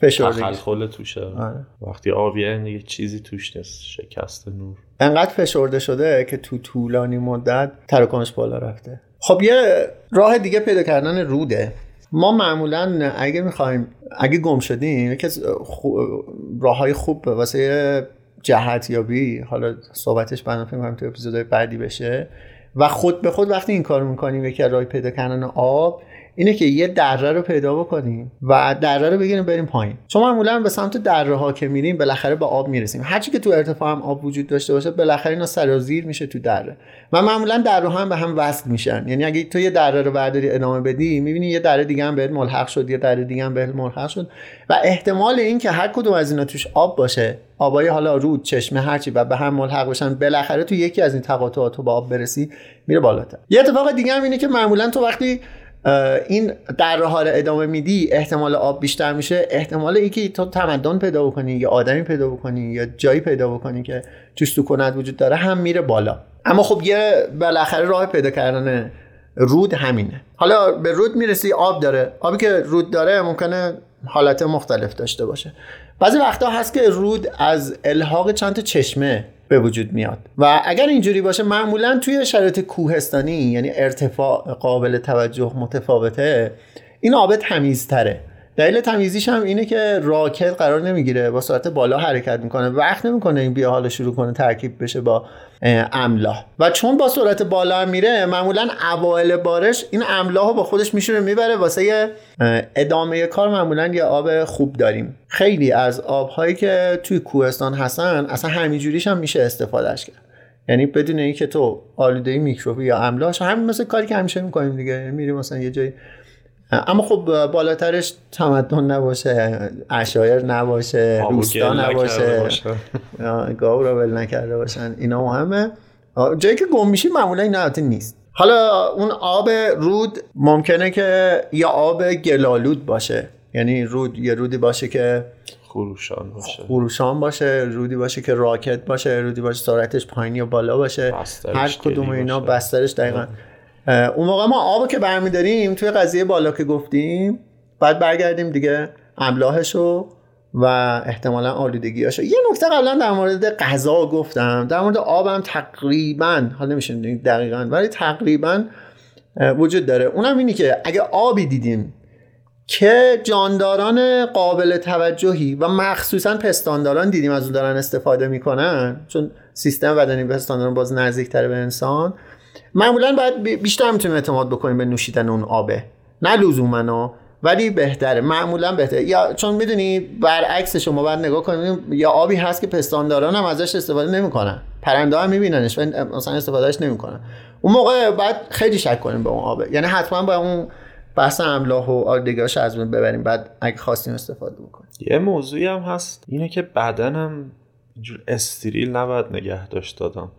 فشرده توشه. آره. وقتی آبیه یه چیزی توش نیست. شکست نور. انقدر فشرده شده که تو طولانی مدت تراکنش بالا رفته. خب یه راه دیگه پیدا کردن روده. ما معمولا اگه می‌خوایم اگه گم شدیم یکی از راه های خوب واسه جهت یابی حالا صحبتش بعدا فکر تو اپیزودهای بعدی بشه و خود به خود وقتی این کار می‌کنیم یکی راه پیدا کردن آب اینه که یه دره رو پیدا بکنیم و دره رو بگیریم بریم پایین. چون معمولا به سمت دره ها که میریم بالاخره به آب می‌رسیم. هرچی که تو ارتفاع هم آب وجود داشته باشه بالاخره اینا سرازیر میشه تو دره. و معمولا دره ها هم به هم وصل میشن. یعنی اگه تو یه دره رو برداری ادامه بدی می‌بینی یه دره دیگه هم بهت ملحق شد یه دره دیگه هم بهت ملحق شد. و احتمال این که هر کدوم از اینا توش آب باشه آبای حالا رود چشمه هرچی و به هم ملحق بشن بالاخره تو یکی از این تقاطعات با آب برسی میره بالاتر. یه اتفاق دیگه هم اینه که معمولا تو وقتی این در رو ادامه میدی احتمال آب بیشتر میشه. احتمال اینکه تو تمدن پیدا بکنی یا آدمی پیدا بکنی یا جایی پیدا بکنی که توش سکونت وجود داره هم میره بالا. اما خب یه بالاخره راه پیدا کردن رود همینه. حالا به رود می‌رسی آب داره. آبی که رود داره ممکنه حالت مختلف داشته باشه. بعضی وقتا هست که رود از الحاق چند تا چشمه. به وجود میاد. و اگر اینجوری باشه معمولا توی شرایط کوهستانی یعنی ارتفاع قابل توجه متفاوته این آب تمیزتره. دلیل تمیزیش هم اینه که راکت قرار نمی‌گیره با سرعت بالا حرکت می‌کنه وقت نمی‌کنه این بیا حالا شروع کنه ترکیب بشه با املاح. و چون با سرعت بالا میره معمولا اوایل بارش این املاح با خودش میشونه می‌بره واسه ادامه کار معمولا یه آب خوب داریم. خیلی از آبهایی که توی کوهستان هستن اصلا همینجوریش هم میشه استفادهش کرد. یعنی بدون اینکه تو آلودگی میکروبی یا املاح همین مثل کاری که همیشه می‌کنیم دیگه. میریم مثلا یه جایی اما خب بالاترش تمدن نباشه اشایر نباشه روستا نباشه. گاو را ول نکرده باشن. اینا مهمه. جایی که گم میشی معمولا این نیست. حالا اون آب رود ممکنه که یا آب گلالود باشه. یعنی رود یه رودی باشه که خروشان باشه. خروشان باشه رودی باشه که راکت باشه رودی باشه سرعتش پایین یا بالا باشه. هر کدوم اینا بسترش دقیقا. اون موقع ما آب که برمیداریم توی قضیه بالا که گفتیم بعد برگردیم دیگه املاحشو و احتمالا آلودگیاشو یه نکته قبلا در مورد غذا گفتم. در مورد آبم تقریبا حالا نمیشه دقیقا ولی تقریبا وجود داره. اونم اینی که اگه آبی دیدیم که جانداران قابل توجهی و مخصوصا پستانداران دیدیم از اون دارن استفاده می‌کنن چون سیستم بدنی پستانداران باز نزدیکتره به انسان معمولا باید بیشتر می‌تونیم اعتماد بکنیم به نوشیدن اون آبه. نه لزوما. ولی بهتره. معمولا بهتره. یا چون می‌دونی برعکس شما باید نگاه کنیم یا آبی هست که پستانداران هم ازش استفاده نمی‌کنن. پرنده هم میبیننش ولی مثلا استفادهش نمی‌کنن. اون موقع باید خیلی شک کنیم به اون آبه. یعنی حتما با اون بحث املاح و آلودگیاش از ببریم. بعد اگه خواستیم استفاده بکنیم. یه موضوعی هم هست. اینه که بدنم اینجور استریل نباید نگه داشت دادم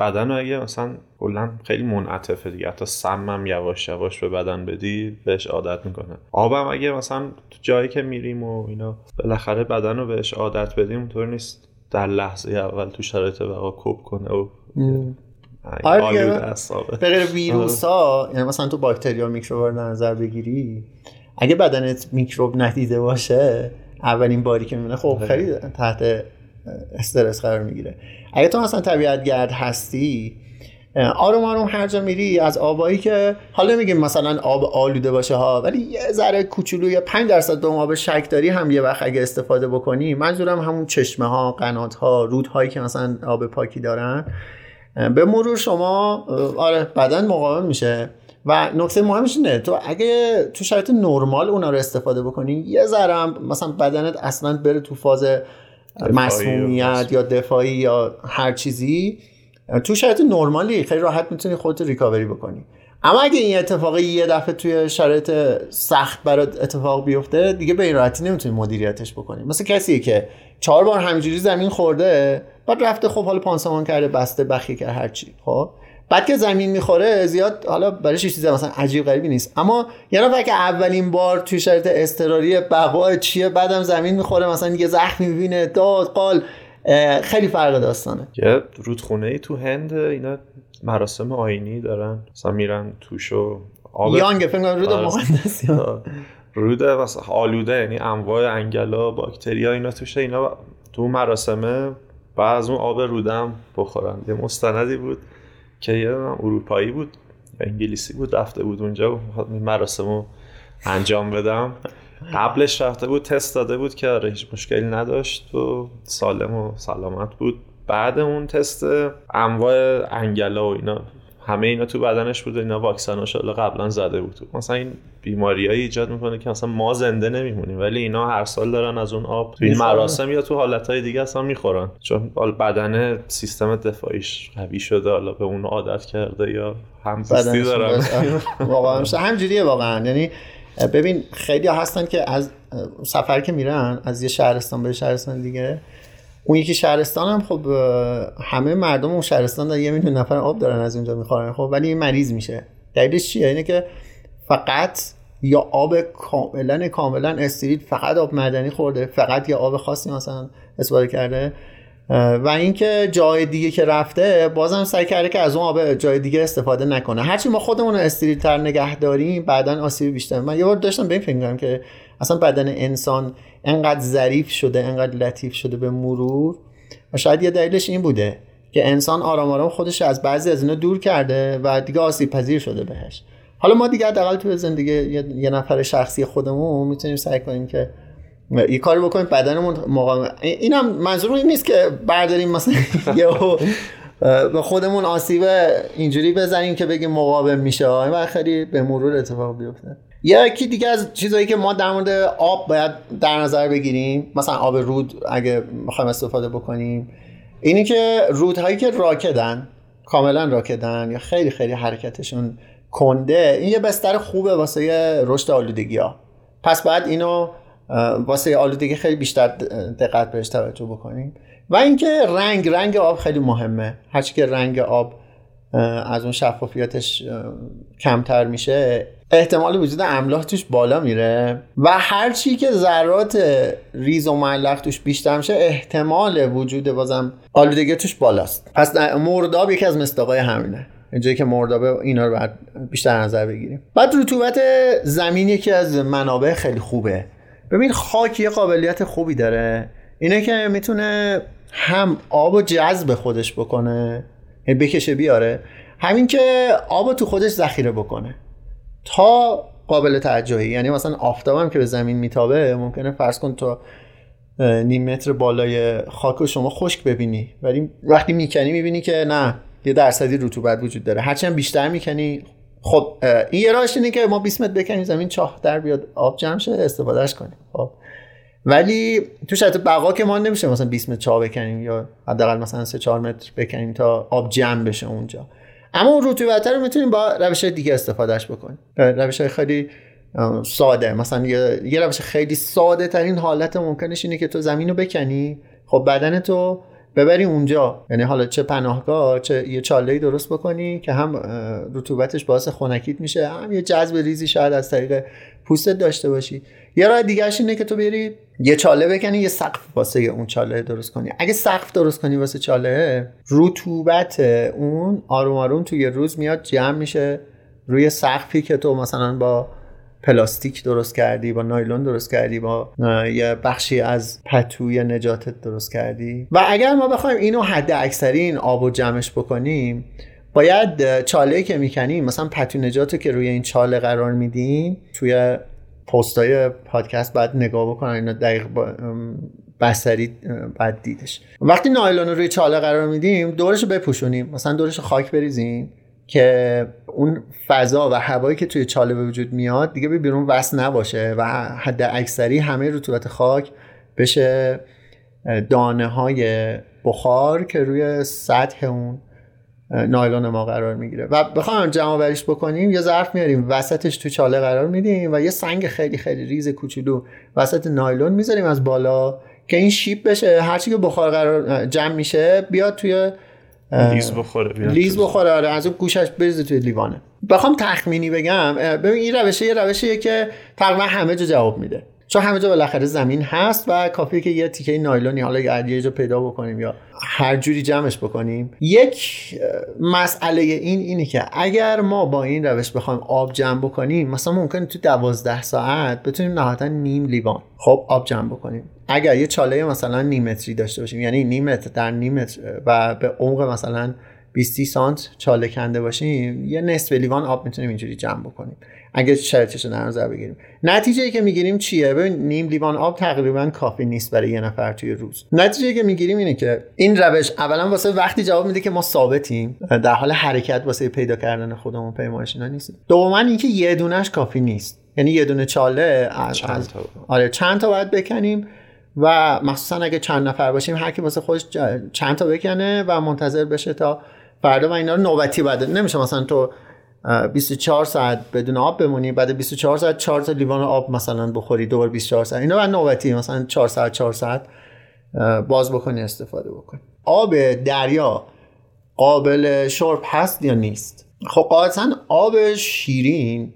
بدن رو اگه مثلا کلا خیلی منعطفه دیگه. حتی سمم یواش یواش به بدن بدی بهش عادت می‌کنه. آبم اگه مثلا تو جایی که میریم و اینا بالاخره بدن رو بهش عادت بدیم اونطور نیست در لحظه اول تو شرایط بقا کوب کنه و آره به غیر ویروس ها یعنی مثلا تو باکتریا میکروب نظر بگیری اگه بدنت میکروب ندیده باشه اولین باری که می‌بینه خب خیلی تحت استرس قرار می‌گیره. اگه تو مثلا طبیعت گرد هستی آروم آروم هر جا میری از آبایی که حالا میگیم مثلا آب آلوده باشه ها ولی یه ذره کوچولو یا 5 درصد به آب شک داری هم یه وقت اگه استفاده بکنی منظورم همون چشمه ها قنات ها رودهایی که مثلا آب پاکی دارن به مرور شما آره بدن مقاوم میشه. و نکته مهمش اینه تو اگه تو شرایط نرمال اونا رو استفاده بکنی یه ذره مثلا بدنت اصلا بره تو فاز مسمومیت یا دفاعی یا هر چیزی تو شرایط نرمالی خیلی راحت می‌تونی خودت ریکاوری بکنی. اما اگه این اتفاقی یه دفعه توی شرایط سخت برات اتفاق بیفته دیگه به این راحتی نمی‌تونی مدیریتش بکنی. مثل کسی که چهار بار همینجوری زمین خورده بعد رفته خب حالا پانسمان کرده بسته بخی کرده هرچی خب؟ بعد که زمین می‌خوره زیاد حالا برایش چیز مثلا عجیب غریبی نیست. اما یه نفر که اولین بار توی شرط اضطراری بقا چیه بعدم زمین می‌خوره مثلا یه زخمی می‌بینه داد قال خیلی فرق داستانه. یه رودخونه ای تو هند اینا مراسم آینی دارن. مثلا میرن توشو آب یانگ فکر رود آره. مقدس رود آلوده یعنی انواع انگلا باکتریا اینا توشه اینا تو مراسمه بعد از اون آب رودم بخورن. یه مستندی بود. که یه اروپایی بود انگلیسی بود رفته بود اونجا و مراسم رو انجام بدم. قبلش رفته بود تست داده بود که آره هیچ مشکلی نداشت و سالم و سلامت بود. بعد اون تست انواع انگلا و اینا همه اینا تو بدنش بوده اینا واکسناش قبلا زده بود. مثلا این بیماریایی ایجاد می‌کنه که مثلا ما زنده نمیمونیم ولی اینا هر سال دارن از اون آب تو این مراسم یا تو حالتهای دیگه اصلا می‌خورن. چون بدن سیستم دفاعیش قوی شده حالا به اون عادت کرده یا همزیستی دارن. واقعا همجوریه واقعا. یعنی ببین خیلی هستن که از سفر که میرن از یه شهرستان به شهرستان دیگه اون یکی شهرستان هم خب همه مردم اون شهرستان دارن یه میلیون نفر آب دارن از اونجا می‌خورن خب ولی این مریض میشه. دلیلش چیه؟ اینه که فقط یا آب کاملا کاملا استریل فقط آب معدنی خورده فقط یه آب خاصی مثلا استفاده کرده. و اینکه جای دیگه که رفته بازم سعی کرده که از اون آب جای دیگه استفاده نکنه. هرچی ما خودمون رو تر نگه داریم بعدا آسیب بیشتر. من یه بار داشتم به این که اصلا بدن انسان انقدر ظریف شده انقدر لطیف شده به مرور. و شاید یه دلیلش این بوده که انسان آرام آرام خودش از بعضی از اینا دور کرده و دیگه آسیب پذیر شده بهش. حالا ما دیگه حداقل تو زندگی یه نفر شخصی خودمون می‌تونیم سعی کنیم که یه کاری بکنیم بدنمون مقاوم. اینم منظور این نیست که برداریم مثلا به خودمون آسیب اینجوری بزنیم که بگیم مقاوم میشه. و خیلی به مرور اتفاق بیفته. یکی دیگه از چیزهایی که ما در مورد آب باید در نظر بگیریم مثلا آب رود اگه بخوایم استفاده بکنیم اینی که رودهایی که راکدن کاملا راکدن یا خیلی خیلی حرکتشون کنده این یه بستر خوبه واسه رشد آلودگی ها پس بعد اینو واسه آلودگی خیلی بیشتر دقت بهش توجه بکنیم. و اینکه رنگ رنگ آب خیلی مهمه. هرچی که رنگ آب از اون شفافیتش کمتر میشه. احتمال وجود املاح توش بالا میره و هر چی که ذرات ریز و معلق توش بیشتر میشه احتمال وجود بازم آلودگی توش بالاست. پس مرداب یکی از مستاقای همینه. اینجایی که مردابه اینا رو باید بیشتر نظر بگیریم. بعد رطوبت زمین یکی از منابع خیلی خوبه. ببین خاک یه قابلیت خوبی داره. اینه که می‌تونه هم آب و جذب خودش بکنه بکشه بیاره. همین که آب تو خودش ذخیره بکنه. تا قابل توجهی یعنی مثلا آفتابم که به زمین میتابه ممکنه فرض کن تو نیم متر بالای خاک شما خشک ببینی. ولی وقتی می‌کنی می‌بینی که نه یه درصدی رطوبت وجود داره. هرچند بیشتر می‌کنی خب این یه راهش اینه که ما 20 متر بکنیم زمین چاه در بیاد آب جمع شه استفادهش کنیم. خب. ولی تو شرط بقا که ما نمیشه مثلا 20 متر چاه بکنیم یا حداقل مثلا 3 4 متر بکنیم تا آب جمع بشه اونجا. اما اون رطوبت رو می‌تونیم با روش دیگه استفادهش بکنیم. روش های خیلی ساده. مثلا یه روش خیلی ساده ترین حالت ممکنش اینه که تو زمین بکنی خب بدن تو ببری اونجا. یعنی حالا چه پناهگاه چه یه چاله درست بکنی که هم رطوبتش باعث خنکیت میشه هم یه جذب ریزی شاید از طریق پوستت داشته باشی. یه راه دیگهش اینه که تو بری یه چاله بکنی یه سقف واسه اون چاله درست کنی. اگه سقف درست کنی واسه چاله رطوبت اون آروم آروم توی روز میاد جمع میشه. روی سقفی که تو مثلا با پلاستیک درست کردی با نایلون درست کردی با یه بخشی از پتوی نجاتت درست کردی. و اگر ما بخوایم اینو حد اکثری این آب و جمعش بکنیم باید چاله که می‌کنیم مثلا پتو نجات که روی این چاله قرار میدیم توی پستای پادکست باید نگاه بکنن اینا دقیق بستری بعد دیدش. وقتی نایلون رو روی چاله قرار میدیم دورش رو بپوشونیم. مثلا دورش خاک بریزیم که اون فضا و هوایی که توی چاله به وجود میاد دیگه به بیرون وصل نباشه و حد اکثری همه رطوبت خاک بشه دانه های بخار که روی سطح اون نایلون ما قرار می‌گیره. و بخوایم جمع بریش بکنیم یه ظرف میاریم وسطش تو چاله قرار میدیم و یه سنگ خیلی خیلی ریز کوچولو وسط نایلون می‌ذاریم از بالا که این شیپ بشه. هرچی که بخار قرار جمع میشه بیاد توی لیز بخوره لیز بخوره آره از اون گوشش بریزه توی لیوانه. بخوام تخمینی بگم ببین این روشه یه روشیه که تقریبا همه جا جواب میده. چون همه جا بالاخره زمین هست و کافیه که یه تیکه نایلونی حالا یه جا پیدا بکنیم یا هر جوری جمعش بکنیم. یک مسئله این اینه که اگر ما با این روش بخوایم آب جمع بکنیم مثلا ممکنه تو دوازده ساعت بتونیم نهایتا نیم لیوان خب آب جمع بکنیم. اگر یه چاله مثلا نیم متری داشته باشیم یعنی نیم متر در نیم متر و به عمق مثلا 20 سانت چاله کنده باشیم یه نصف لیوان آب می‌تونیم اینجوری جمع بکنیم. اگه شرطش در نظر بگیریم. نتیجه ای که می‌گیریم چیه؟ ببین نیم لیوان آب تقریبا کافی نیست برای یه نفر توی روز. نتیجه ای که می‌گیریم اینه که این روش اولا واسه وقتی جواب میده که ما ثابتیم در حال حرکت واسه پیدا کردن خودمون پیمایش اینا نیستیم. دوما اینکه یه دونش کافی نیست. یعنی یه دونه چاله از چند تا آره چند تا باید بکنیم و مخصوصا اگه چند نفر باشیم هر کی واسه خودش چند تا بکنه و منتظر بشه تا فردا و اینا رو نوبتی بعد نمیشه مثلا تو 24 ساعت بدون آب بمونی بعد 24 ساعت 4 تا لیوان آب مثلا بخوری دوباره 24 ساعت. اینا بعد نوبتی مثلا 4 ساعت 4 ساعت باز بکنی استفاده بکنی. آب دریا قابل شرب هست یا نیست؟ خب قاعدتا آب شیرین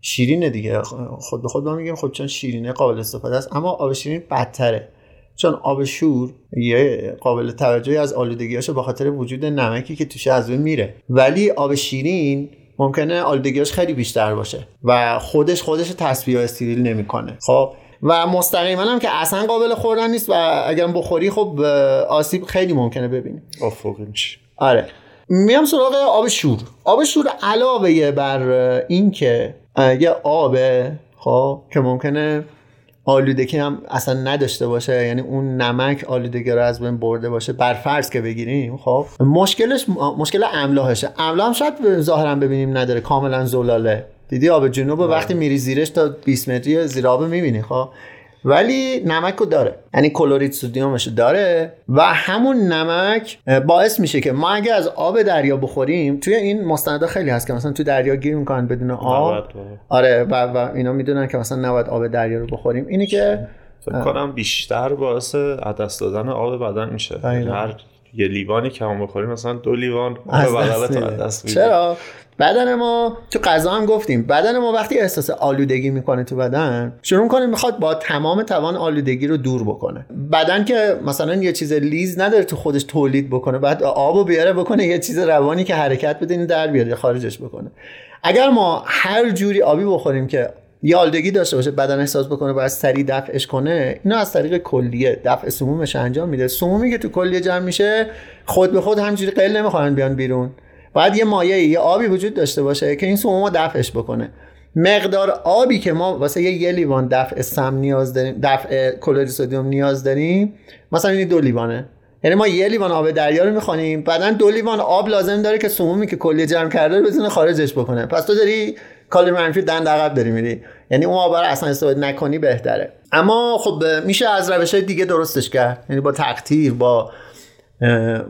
شیرینه دیگه. خود به خود ما میگیم خب چون شیرینه قابل استفاده است اما آب شیرین بدتره. چون آب شور یه قابل توجهی از آلودگیاشو به خاطر وجود نمکی که توش از میره. ولی آب شیرین ممکنه آلودگیاش خیلی بیشتر باشه و خودش خودش تصفیه و استریل نمی‌کنه. خب؟ و مستقیما هم که اصلا قابل خوردن نیست و اگر بخوری خب آسیب خیلی ممکنه ببینی. افقی میشه آره. میام سراغ آب شور. آب شور علاوه بر این که یه آبه خب که ممکنه آلودگی هم اصلا نداشته باشه. یعنی اون نمک آلودگی رو از بین برده باشه. بر فرض که بگیریم خب؟ مشکلش مشکل املاحشه املا هم شاید ظاهرا ببینیم نداره. کاملا زلاله. دیدی آب جنوب وقتی میری زیرش تا 20 متری زیر آب می‌بینی خب؟ ولی نمک رو داره. یعنی کلورید سودیومش داره و همون نمک باعث میشه که ما اگه از آب دریا بخوریم توی این مستندا خیلی هست که مثلا تو دریا گیر می‌کنن بدون آب. آره و, و اینا می‌دونن که مثلا نباید آب دریا رو بخوریم. اینی که فکر کنم بیشتر باعث دست دادن آب بدن میشه. هر یه لیوانی که هم بخوریم مثلا دو لیوان آب بدن چرا؟ بدن ما تو غذا هم گفتیم. بدن ما وقتی احساس آلودگی می‌کنه تو بدن شروع کنه می‌خواد با تمام توان آلودگی رو دور بکنه. بدن که مثلا یه چیز لیز نداره تو خودش تولید بکنه بعد آبو بیاره بکنه یه چیز روانی که حرکت بده در بیاره خارجش بکنه. اگر ما هر جوری آبی بخوریم که یه آلودگی داشته باشه بدن احساس بکنه باید سریع دفعش کنه اینا از طریق کلیه دفع سمومش انجام میده. سمومی که تو کلیه جمع میشه خود به خود همجوری قل نمی‌خوان بیان بیرون. باید یه مایه یه آبی وجود داشته باشه که این سموم دفعش بکنه. مقدار آبی که ما واسه یه, یه لیوان دفع سم نیاز داریم دفع کلوری سدیم نیاز داریم مثلا این دو لیوانه. یعنی ما یه لیوان آب دریا رو می‌خوانیم بعدا دو لیوان آب لازم داره که سمومی که کلیه جمع کرده رو بتونه خارجش بکنه. پس تو داری کالری منفی دند عقب داری میری. یعنی اون آب رو اصلا استفاده نکنی بهتره. اما خب میشه از روش دیگه درستش کرد. یعنی با تقطیر با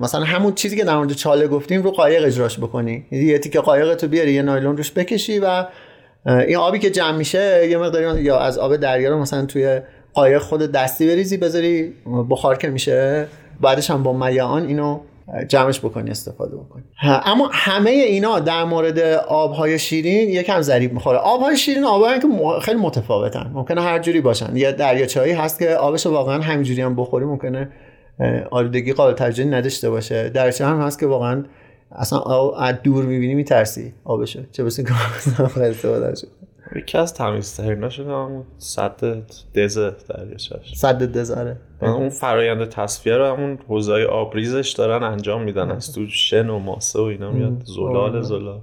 مثلا همون چیزی که در مورد چاله گفتیم رو قایق اجراش بکنی. یعنی یه تیکه قایق تو بیاری یه نایلون روش بکشی و این آبی که جمع میشه یه مقداری یا از آب دریا رو مثلا توی قایق خود دستی بریزی بذاری بخار که میشه بعدش هم با میان اینو جمعش بکنی استفاده بکنی. اما همه اینا در مورد آبهای شیرین یکم ضریب می‌خوره. آبهای شیرین آبهایی که خیلی متفاوتن. ممکنه هر جوری باشن. یه دریاچه‌ای هست که آبش واقعا همینجوری هم بخوری ممکنه آلودگی قابل توجهی نداشته باشه. درچه هم هست که واقعا اصلا از دور می‌بینی میترسی آبشو. چه بسید که استفاده شد یکی از تمیزترین شده همون صد دزه دریاچهش صد دزاره اون فرایند تصفیه رو همون حوزای آبریزش دارن انجام میدن. از تو شن و ماسه و اینا میاد. زلال زلال.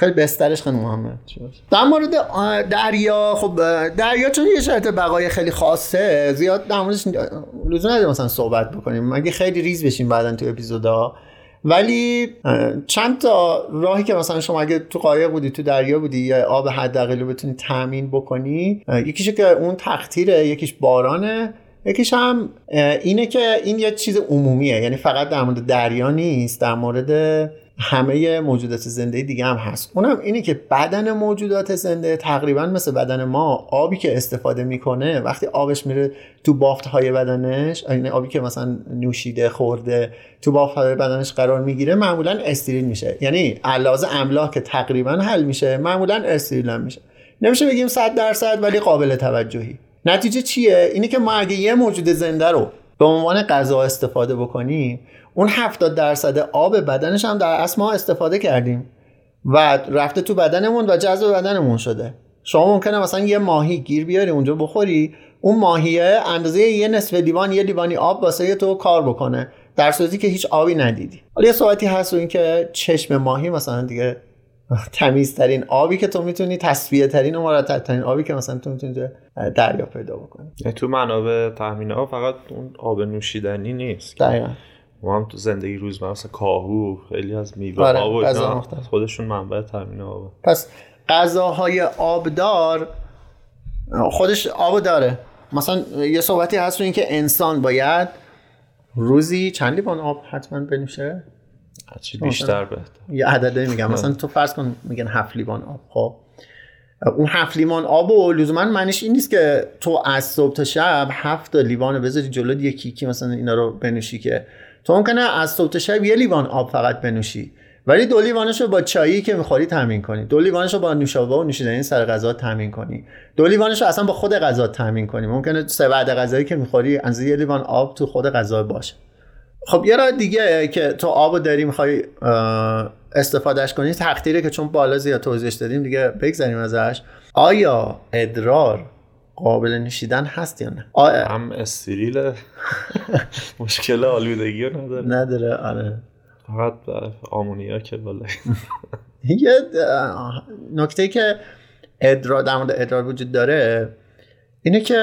خیلی بسترش خیلی محمد. در مورد دریا خب دریا چون یه شرط بقای خیلی خاصه زیاد در موردش لزوم نداره مثلا صحبت بکنیم. مگه خیلی ریز بشیم بعدا تو اپیزودا؟ ولی چند تا راهی که مثلا شما اگه تو قایق بودی تو دریا بودی یا آب حداقل رو بتونی تامین بکنی یکیش که اون تختیره یکیش بارانه یکیش هم اینه که این یه چیز عمومیه. یعنی فقط در مورد دریا نیست در مورد همه موجودات زنده دیگه هم هست. اونم اینه که بدن موجودات زنده تقریبا مثل بدن ما آبی که استفاده می‌کنه وقتی آبش میره تو بافت های بدنش این آبی که مثلا نوشیده خورده تو بافت های بدنش قرار می‌گیره معمولا استریل میشه. یعنی علاوه املاح که تقریبا حل میشه معمولا استریل هم میشه. نمیشه بگیم 100 درصد ولی قابل توجهی. نتیجه چیه؟ اینه که ما اگه یه موجود زنده رو به عنوان غذا استفاده بکنیم اون 70 درصد آب بدنش هم در اصل ما استفاده کردیم و رفته تو بدنمون و جذب بدنمون شده. شما ممکنه مثلا یه ماهی گیر بیاری اونجا بخوری اون ماهیه اندازه یه نصف لیوان یه لیوانی آب واسه تو کار بکنه در صورتی که هیچ آبی ندیدی. حالا یه صحبتی هست رو اینکه چشم ماهی مثلا دیگه تمیزترین آبی که تو می‌تونی تصفیه ترین و مرتب ترین آبی که مثلا تو می‌تونی دریا پیدا بکنی. یعنی تو منابع تامین آب فقط اون آب نوشیدنی نیست. دقیقا. ما هم تو زندگی روزمره مثلا کاهو خیلی از میوه آره، آب و غذا. خودشون منبع تامین آب. پس غذاهای آبدار خودش آب داره. مثلا یه صحبتی هست رو اینکه انسان باید روزی چند لیوان آب حتما بنوشه؟ هرچی بیشتر بهتر. یه عدده میگم مثلا تو فرض کن میگن هفت لیوان آب خب؟ اون هفت لیوان آب و لزوما معنیش این نیست که تو از صبح تا شب هفت لیوان بذاری جلو یکی یکی مثلا اینا رو بنوشی که تو ممکنه از صبح شب یه لیوان آب فقط بنوشی. ولی دو لیوانش رو با چایی که می‌خوری تامین کنی. دو لیوانش رو با نوشابه و نوشیدنی سر غذا تامین کنی. دو لیوانش رو اصلا با خود غذا تامین کنی. ممکنه سه بعد غذایی که می‌خوری از یه لیوان آب تو خود غذا باشه. خب یه راه دیگه که تو آب داری می‌خوای استفادهش کنی تقدیره که چون بالا زیاد توضیحش دادیم دیگه بگذاریم ازش. آیا ادرار قابل نوشیدن هست یا نه؟ هم استریل مشکل آلودگی رو نداره. نداره آره. فقط برای آمونیا که بالا. یه نکته که ادرار در مورد ادرار وجود داره اینه که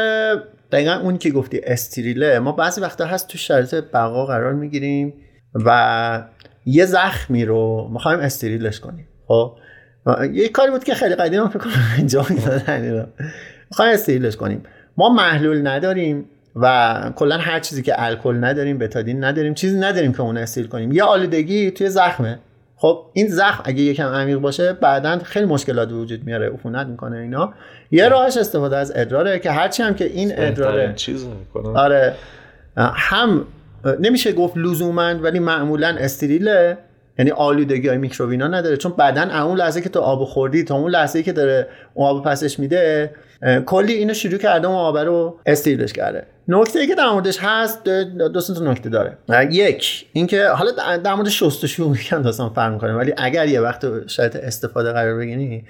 دقیقا اون که گفتی استریله ما بعضی وقتا هست تو شرایط بقا قرار می‌گیریم و یه زخمی رو می‌خوایم استریلش کنیم خب؟ یه کاری بود که خیلی قدیم هم فکر کنم انجام می‌دادن می‌خوایم استریلش کنیم. ما محلول نداریم و کلا هر چیزی که الکل نداریم بتادین نداریم چیزی نداریم که اون استریل کنیم. یه آلودگی توی زخمه. خب این زخم اگه یکم عمیق باشه بعدا خیلی مشکلات وجود میاره عفونت می‌کنه اینا. یه راهش استفاده از ادراره که هرچی هم که این ادراره چیز آره. هم نمیشه گفت لزوما ولی معمولا استریله. یعنی آلودگی های میکروبینا نداره. چون بعدا اون لحظه که تو آب خوردی تا اون لحظه که داره اون آب پسش میده کلی اینو شروع کرده اون آب رو استریلش کرده. نکته ای که در موردش هست دو تا نکته داره. یک اینکه حالا در- مورد شستشو یکم داستان فرق می‌کنه ولی اگر یه وقت شرایط استفاده قرار بگیری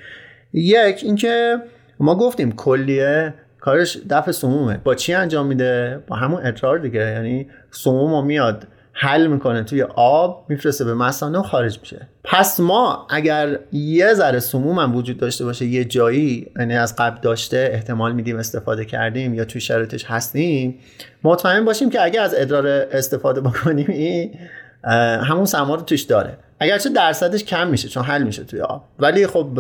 یک اینکه ما گفتیم کلیه کارش دفع سمومه. با چی انجام میده؟ با همون ادرار دیگه. یعنی سموم میاد حل می‌کنه توی آب میفرسته به مثانه و خارج میشه. پس ما اگر یه ذره سموم هم وجود داشته باشه یه جایی یعنی از قبل داشته احتمال میدیم استفاده کردیم یا توی شرایطش هستیم مطمئن باشیم که اگه از ادرار استفاده بکنیم این همون سما رو توش داره. اگرچه درصدش کم میشه چون حل میشه توی آب. ولی خب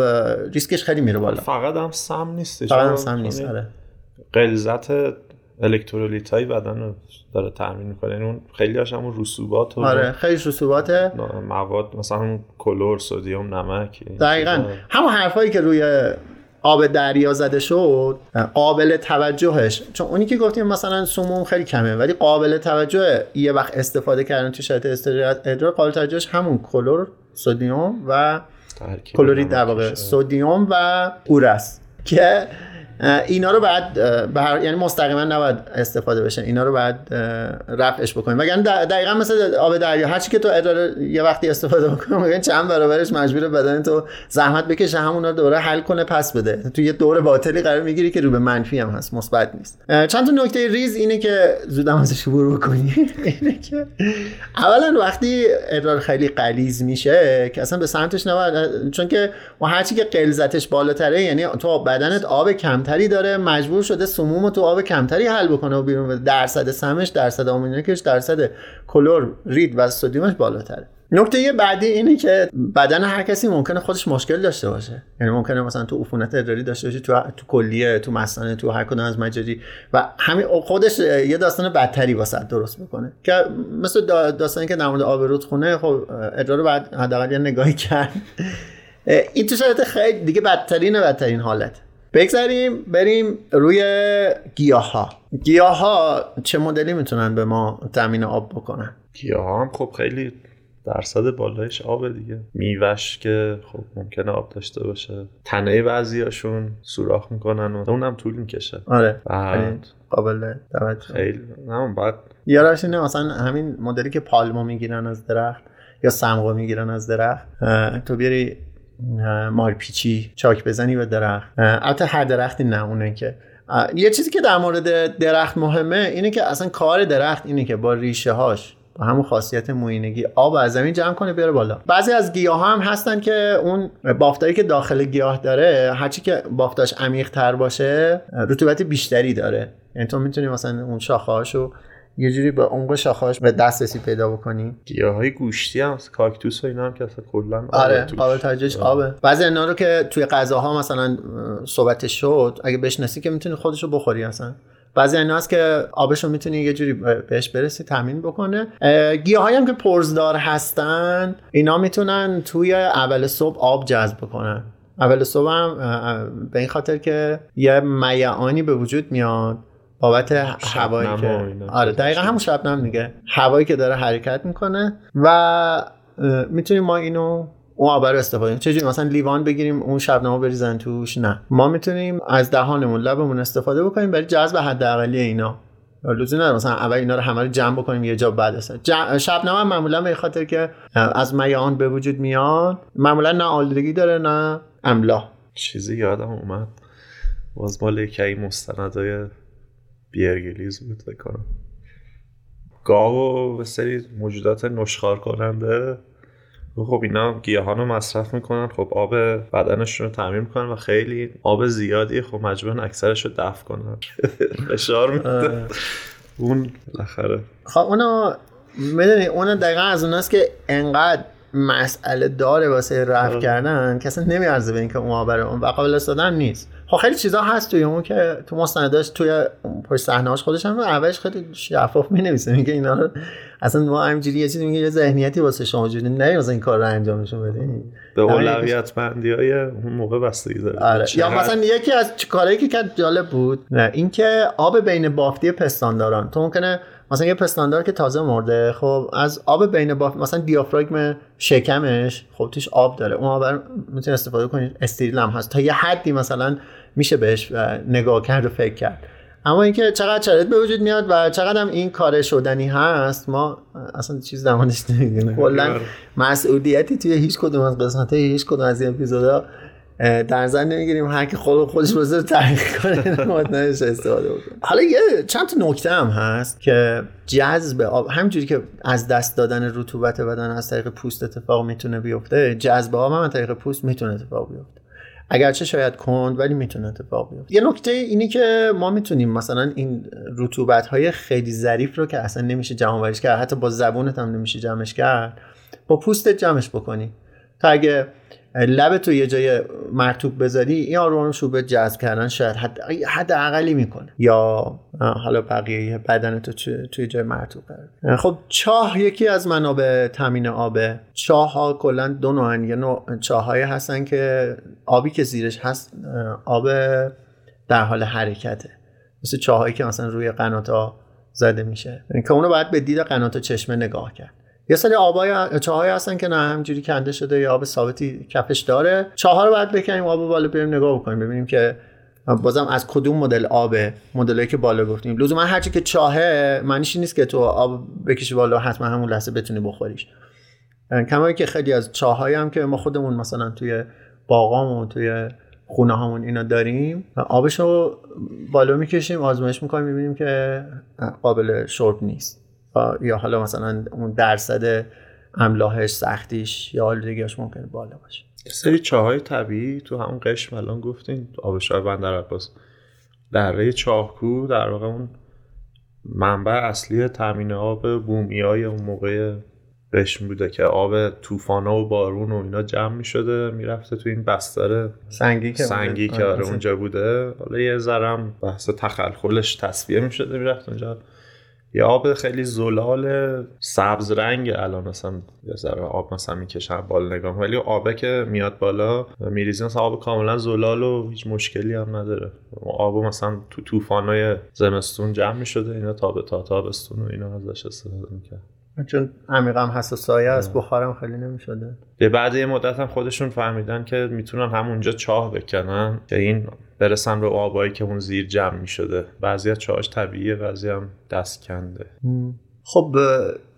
ریسکش خیلی میره بالا. فقط هم سم نیستش فقط هم سم نیست یعنی آره. غلظت الکترولیت های بدن رو داره تامین می‌کنه یعنی اون خیلی هاش همون رسوبات و آره خیلی رسوباته مواد مثلا همون کلور سدیم نمک دقیقا. همون حرفایی که روی آب دریا زده شد قابل توجهش چون اونی که گفتیم مثلا سموم خیلی کمه ولی قابل توجه یه وقت استفاده کردن تو شرایط استریل ادرار قابل توجهش همون کلور سدیم و کلورید در واقع. سدیم و اورس که اینا رو بعد هر- یعنی مستقیما نباید استفاده بشه. اینا رو بعد رفعش بکنیم. وگرنه دقیقا مثل آب دریا هرچی که تو ادرار یه وقتی استفاده بکنی میگن چند برابرش مجبور بدن تو زحمت بکشه همونا رو دوره حل کنه پس بده. تو یه دور باطلی قرار می‌گیری که رو به منفی هم هست مثبت نیست. چند تا نکته ریز اینه که زودم ازش عبور بکنی اینه که اولا وقتی ادرار خیلی غلیظ میشه که اصلا به سمتش نباید چون که ما هرچی که غلظتش بالاتره یعنی تو بدنت آب کمتری داره مجبور شده سموم تو آب کمتری حل بکنه و بیرون بده. درصد سمش درصد آمونیاکش درصد کلور رید و سدیمش بالاتره. نکته بعدی اینه که بدن هر کسی ممکنه خودش مشکل داشته باشه. یعنی ممکنه مثلا تو عفونت ادراری داشته باشی تو تو کلیه تو مثانه تو هر کدوم از مجاری و همین خودش یه داستان بدتری واسه درست می‌کنه. که مثل دا- داستانی که در مورد آب رودخونه خب ادرار بعد حداقل یه نگاهی کرد. این تو شرایط خیلی دیگه بدترین بدترین حالت. بگذاریم بریم روی گیاه ها گیاه ها چه مدلی می‌تونن به ما تامین آب بکنن؟ گیاه هم خب خیلی درصد بالایش آب دیگه. میوش که خب ممکنه آب داشته باشه. تنه بعضیاشون سوراخ می‌کنن و اونم طول می‌کشه. آره. بعد ولی قابل توجه خیلی نه بعد یا راش اینه مثلا همین مدلی که پالما می‌گیرن از درخت یا سمقا می‌گیرن از درخت تو بیاری مارپیچی چاک بزنی به درخت. البته هر درختی نه اونه که. یه چیزی که در مورد درخت مهمه اینه که اصلا کار درخت اینه که با ریشه هاش با همون خاصیت موینگی آب از زمین جمع کنه بیاره بالا. بعضی از گیاه هم هستن که اون بافتایی که داخل گیاه داره هرچی که بافتاش عمیق تر باشه رطوبت بیشتری داره. یعنی تو می‌تونی مثلا اون شاخه‌هاشو یه جوری به عمق شاخه‌اش به دسترسی پیدا بکنی. گیاهای گوشتی هم کاکتوس و اینا هم که اصلا کلا آره قابل توجهش آبه. بعضی اینا رو که توی غذاها مثلا صحبتش شد اگه بشناسی که می‌تونی خودشو بخوری اصلا. بعضی اینا هست که آبش رو می‌تونی یه جوری بهش برسی تامین بکنه. گیاهایی هم که پرزدار هستن اینا می‌تونن توی اول صبح آب جذب بکنن. اول صبح هم به این خاطر که یه میعانی به وجود میاد. بابت هوایی که آره دقیقا همون شبنم دیگه. هوایی که داره حرکت می‌کنه و می‌تونیم ما اینو اون آب رو استفاده کنیم. چجوری؟ مثلا لیوان بگیریم اون شبنمو بریزن توش؟ نه. ما می‌تونیم از دهانمون لبمون استفاده بکنیم برای جذب حداقلی اینا. لزومی نداره مثلا اول اینا رو همه رو جمع بکنیم یه جا بعد شبنم هم معمولا به خاطر که از میان به وجود میاد. معمولا نه آلودگی داره نه املا چیزی یادم اومد. باز مال یکی مستندای بیرگلیز بود بکنم گاو و سری موجودات نشخار کننده خب اینا گیاهان رو مصرف می‌کنن. خب آب بدنشون رو تعمیر می‌کنن و خیلی آب زیادی خب مجبورن اکثرش رو دفع کنن. فشار میده. اون بالاخره. خب اونو می‌دونی اون دقیقا از اوناست که انقدر مسئله داره واسه رفع کردن. اصلا نمیارزه به اینکه اون آب اون و قابل استفاده نیست. خب خیلی چیزا هست توی اون که تو مستنداش توی پشت صحنه‌اش خودش هم اولش خیلی شفاف می‌نویسه میگه اینا رو اصلا ما همینجوری یه چیزی میگه یه ذهنیتی واسه شما وجود نه مثلا این کار رو انجامشون بدین. به اولویت بندی های اون موقع بستگی داره. آره. یا مثلا یکی از کارهایی که کرد جالب بود نه اینکه آب بین بافتی پستانداران. تو ممکنه مثلا یه پستاندار که تازه مرده خب از آب بین بافت مثلا دیافراگم شکمش خب توش آب داره. اون آب می‌تونه استفاده کنید استریل هم هست. تا یه حدی مثلا میشه بهش نگاه کرد و فکر کرد. اما اینکه چقدر شرایط به وجود میاد و چقدر هم این کار شدنی هست ما اصلا چیز زمانش نمی‌دونیم. کلا مسئولیتی توی هیچ کدوم از قسمت هیچ کدوم از این اپیزودا در نظر نمی‌گیریم. هر کی خود خودش بزرگ تحقیق کنه متنش استفاده بکنه. حالا یه چند تا نکته هم هست که جذب آب همینجوری که از دست دادن رطوبت بدن از طریق پوست اتفاق می‌تونه بیفته جذب آب هم از طریق پوست می‌تونه اتفاق بیفته. اگرچه شاید کند ولی می‌تونه اتفاق بیفته. یه نکته اینی که ما می‌تونیم مثلا این رطوبت های خیلی ظریف رو که اصلا نمیشه جمع کرد حتی با زبونت هم نمیشه جمعش کرد با پوستت جمعش بکنی. تا اگه لب تو یه جای مرتوب بذاری این آروم رو به جذب کردن شاید حد حد می‌کنه. یا حالا بقیه بدن تو توی جای مرتوب کرد خب چاه یکی از منابع تامین آبه چاه ها کلا دو نوعن. یه نوع چاه هستن که آبی که زیرش هست آب در حال حرکته. مثل چاهایی که مثلا روی قنات زده میشه. که اونو باید به دید قنات چشمه نگاه کرد. یه سری آبای چاهای هستن که نه همجوری کنده شده یا آب ثابتی کفش داره. چاها رو باید بکنیم آب بالا بریم نگاه بکنیم ببینیم که بازم از کدوم مدل آبه مدلی که بالا گفتیم. لزوما هرچی که چاهه معنیش نیست که تو آب بکشی بالا حتما همون لحظه بتونی بخوریش. کمایی که خیلی از چاهایی هم که ما خودمون مثلا توی باغامون توی خونه هامون اینا داریم آبش رو بالا می‌کشیم آزمایش می‌کنیم می‌بینیم که قابل شرب نیست. یا حالا مثلا اون درصد املاحش سختیش یا آلودگیش ممکنه بالا باشه. سری چاهای طبیعی تو همون قشم الان گفتین آبشار بندر عباس. دره چاهکو در واقع اون منبع اصلی تامین آب بومی های اون موقع قشم بوده که آب طوفان و بارون و اینا جمع می شده می‌رفته تو این بستر سنگی که سنگی که آره اونجا بوده. حالا یه ذرم بحث تخلخلش تصفیه می شده می‌رفت اونجا. یه آب خیلی زلال سبز رنگ الان مثلا یه ذره آب مثلا می‌کشن بالا نگاه ولی آبه که میاد بالا میریزی مثلا آب کاملا زلال و هیچ مشکلی هم نداره. آب مثلا تو طوفانای زمستون جمع می‌شده اینا تا به تا تابستون و اینا ازش استفاده می‌کرد. چون عمیقا حساس سایه است بخارم خیلی نمی‌شده. به بعد یه مدت هم خودشون فهمیدن که می‌تونن همونجا چاه بکنن که این برسن به آبایی که اون زیر جمع می‌شده. بعضی از چاهاش طبیعیه بعضی هم دست کنده خب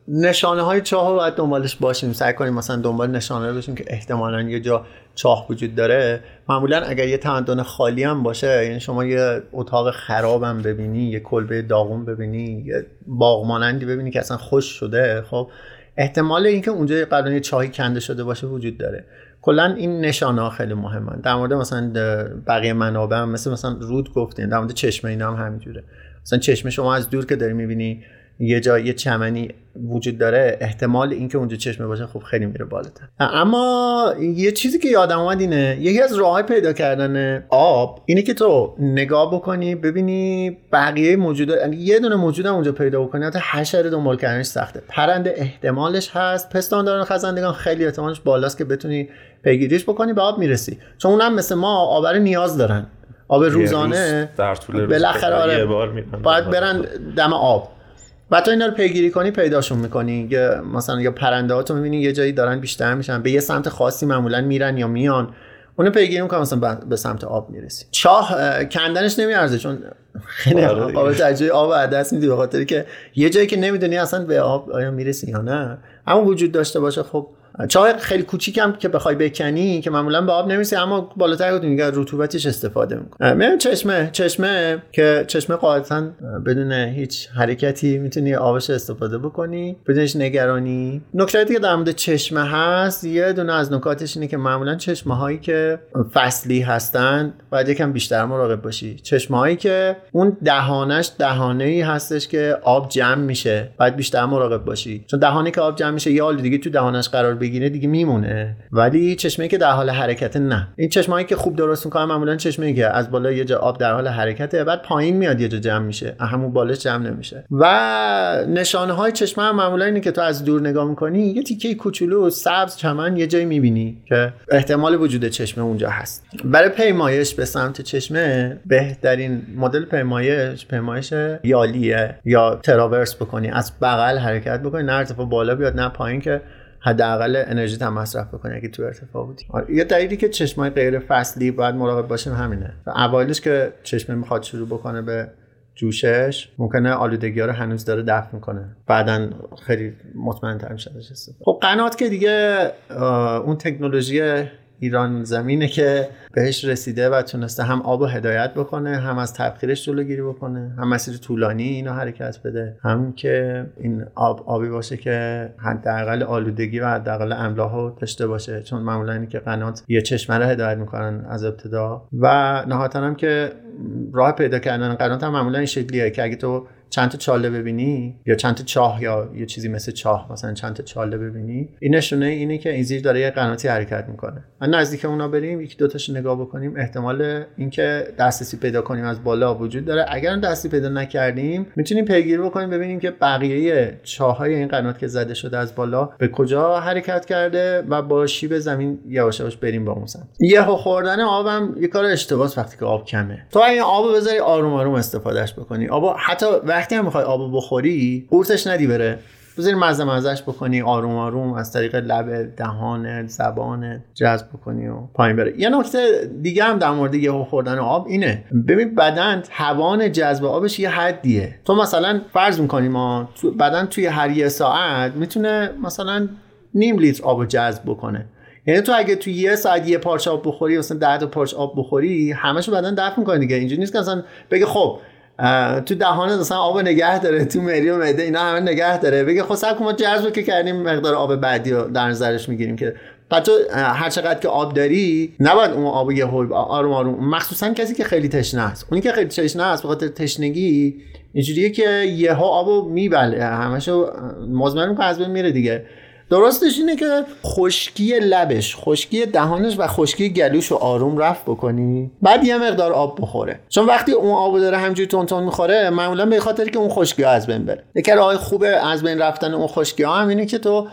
نشانه های چاه رو باید دنبالش باشیم. سعی کنیم مثلا دنبال نشانه باشیم که احتمالا یه جا چاه وجود داره معمولا اگر یه تمدن خالی هم باشه یعنی شما یه اتاق خراب هم ببینی یه کلبه داغون ببینی یه باغ مانندی ببینی که اصلا خوش شده خب احتمال اینکه اونجا یه چاهی کنده شده باشه وجود داره. کلا این نشانه ها خیلی مهمن. در مورد مثلا بقیه منابع هم مثل مثلا رود گفتین در مورد چشمه اینا هم همینجوره. مثلا چشمه شما از دور که داری می‌بینی یه جای یه چمنی وجود داره احتمال اینکه اونجا چشمه باشه خب خیلی میره بالاتر. اما یه چیزی که یادم اومد اینه یکی از راه پیدا کردن آب اینه که تو نگاه بکنی ببینی بقیه موجوده یعنی یه دونه موجود هم اونجا پیدا بکنی حتی حشره دنبال کردنش سخته. پرنده احتمالش هست پستانداران خزندگان خیلی احتمالش بالاست که بتونی پیگیریش بکنی به آب می‌رسی. چون اونم مثل ما آبر نیاز دارن. آب روزانه در طول بالاخره آره باید برن دم آب. و تو اینا رو پیگیری کنی پیداشون می‌کنی. یا مثلا یا پرنده ها تو می‌بینی یه جایی دارن بیشتر میشن. به یه سمت خاصی معمولا میرن یا میان. اونو پیگیری می‌کنم مثلا به سمت آب می‌رسی. چاه کندنش نمیارزه چون خیلی آب تجربه آب دست میدی به خاطر که یه جایی که نمی‌دونی اصلا به آب آیا می‌رسی یا نه. اما وجود داشته باشه خب چاه خیلی کوچیکم که بخوای بکنی که معمولا به آب نمیسی اما بالاتر بود میگه رطوبتش استفاده می‌کنه میگم چشمه چشمه که چشمه قاعدتا بدون هیچ حرکتی می‌تونی آبش استفاده بکنی بدونش نگرانی. نکته که در مورد چشمه هست یه دونه از نکاتش اینه که معمولا چشمه هایی که فصلی هستن باید یکم بیشتر مراقب باشی. چشمه هایی که اون دهانش دهانه ای هستش که آب جمع میشه باید بیشتر مراقب باشی. چون دهانی که آب جمع میشه یه دیگه تو دهانش قرار بگیره دیگه میمونه. ولی چشمه که در حال حرکت نه. این چشمه‌ای که خوب درست می‌کنن معمولا چشمه که از بالا یه جا آب در حال حرکته بعد پایین میاد یه جا جمع میشه. همون بالاش جمع نمیشه. و نشانه های چشمه هم معمولا اینه که تو از دور نگاه می‌کنی یه تیکه کوچولو سبز چمن یه جایی می‌بینی که احتمال وجود چشمه اونجا هست. برای پیمایش به سمت چشمه بهترین مدل پیمایش پیمایش یالیه. یا تراورس بکنی. از بغل حرکت بکنی. نه ارتفاع بالا بیاد نه پایین که حداقل انرژی هم مصرف بکنه اگه تو ارتفاع بودی. آره، یه دلیلی که چشمای غیر فصلی باید مراقب باشیم همینه. اوایلش که چشمه می‌خواد شروع بکنه به جوشش ممکنه آلودگی ها رو هنوز داره دفع می‌کنه. بعدا خیلی مطمئن تر میشه خب قنات که دیگه اون تکنولوژی ایران زمینه که بهش رسیده و تونسته هم آب و هدایت بکنه هم از تبخیرش جلوگیری بکنه هم مسیر طولانی اینو حرکت بده هم که این آب آبی باشه که حداقل آلودگی و حداقل املاح داشته باشه. چون معمولا اینه که قنات یه چشمه رو هدایت می‌کنن از ابتدا. و نهایتا هم که راه پیدا کردن قنات هم معمولا این شکلیه که اگه تو چند تا چاله ببینی؟ یا چند تا چاه یا یه چیزی مثل چاه مثلا چند تا چاله ببینی؟ این نشونه اینه که این زیر داره یه قناتی حرکت می‌کنه. من نزدیک اونا بریم یکی دوتاش نگاه بکنیم احتمال اینکه دسترسی پیدا کنیم از بالا وجود داره. اگر دستی پیدا نکردیم می‌تونیم پیگیری بکنیم ببینیم که بقیه چاهای این قنات که زده شده از بالا به کجا حرکت کرده و با شیب زمین یواش یواش بریم با اون سمت. خوردن آبم یه کار اشتباهه وقتی که آب کمه. تو این آب بذاری آروم آروم استفادهش بکنی. آب حتی وقتی هم می‌خوای آب بخوری قورتش ندی بره. بذاری مزه مزهش بکنی آروم آروم از طریق لب دهان زبان جذب بکنی و پایین بره. یه نکته دیگه هم در مورد یهو خوردن آب اینه. ببین بدن توان جذب آبش یه حدیه. تو مثلا فرض می‌کنی ما بدن توی هر یه ساعت می‌تونه مثلا نیم لیتر آب جذب بکنه. یعنی تو اگه تو یه ساعت یه پارچه آب بخوری مثلا 10 تا پارچه آب بخوری همشو بدن دفع می‌کنه دیگه. اینجوری نیست که مثلا بگه خب تو دهانه مثلا آب نگه داره تو مری و معده اینا همه نگه داره. بگه خب سب ما جذب که کردیم مقدار آب بعدی رو در نظرش می‌گیریم که. پس تو هر چقدر که آب داری نباید اون آب یه آروم آروم. مخصوصا کسی که خیلی تشنه است. اونی که خیلی تشنه است به خاطر تشنگی اینجوریه که یهو آبو میبله. همشو مزمن می‌کنه از بین میره دیگه. درستش اینه که خشکی لبش خشکی دهانش و خشکی گلوش رو آروم رفت بکنی بعد یه مقدار آب بخوره. چون وقتی اون آب داره همجوری تون تون می‌خوره معمولا به خاطر که اون خشکی ها از بین بره. یکی راه خوبه از بین رفتن اون خشکی ها هم اینه که تو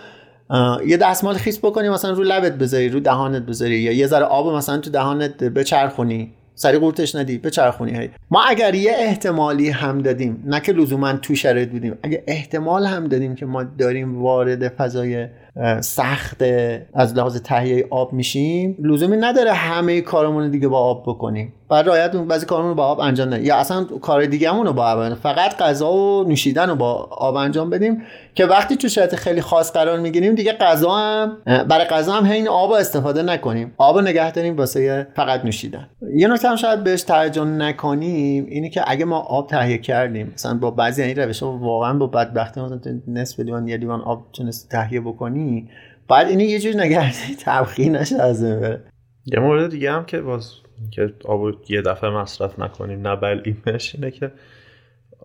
یه دستمال خیس بکنی مثلا رو لبت بذاری رو دهانت بذاری یا یه ذره آب مثلا تو دهانت بچرخونی. سری قورتش ندی به چرخونی هی. ما اگر یه احتمالی هم دادیم نه که لزوما تو شرایط بودیم اگه احتمال هم دادیم که ما داریم وارد فضای سخت از لحاظ تهیه آب میشیم. لزومی نداره همه کارمون دیگه با آب بکنیم. بعد رعایت بعضی کارمون رو با آب انجام ندیم. یا اصلا کار دیگه رو با آب فقط غذا و نوشیدن رو با آب انجام بدیم که وقتی تو شرایط خیلی خاص قرار می‌گیریم دیگه غذا هم برای غذا هم این آب استفاده نکنیم. آب نگه داریم واسه فقط نوشیدن. یه نکته هم شاید بهش توجه نکنیم اینی که اگه ما آب تهیه کردیم مثلا با بعضی این روش واقعا با بدبختی مثلا نصف لیوان یه لیوان آب تونست تهیه بعد اینو یه جور نگردی تبخیر نشه از بره. یه مورد دیگه هم که باز که آب یه دفعه مصرف نکنیم نه بلعیمش اینه که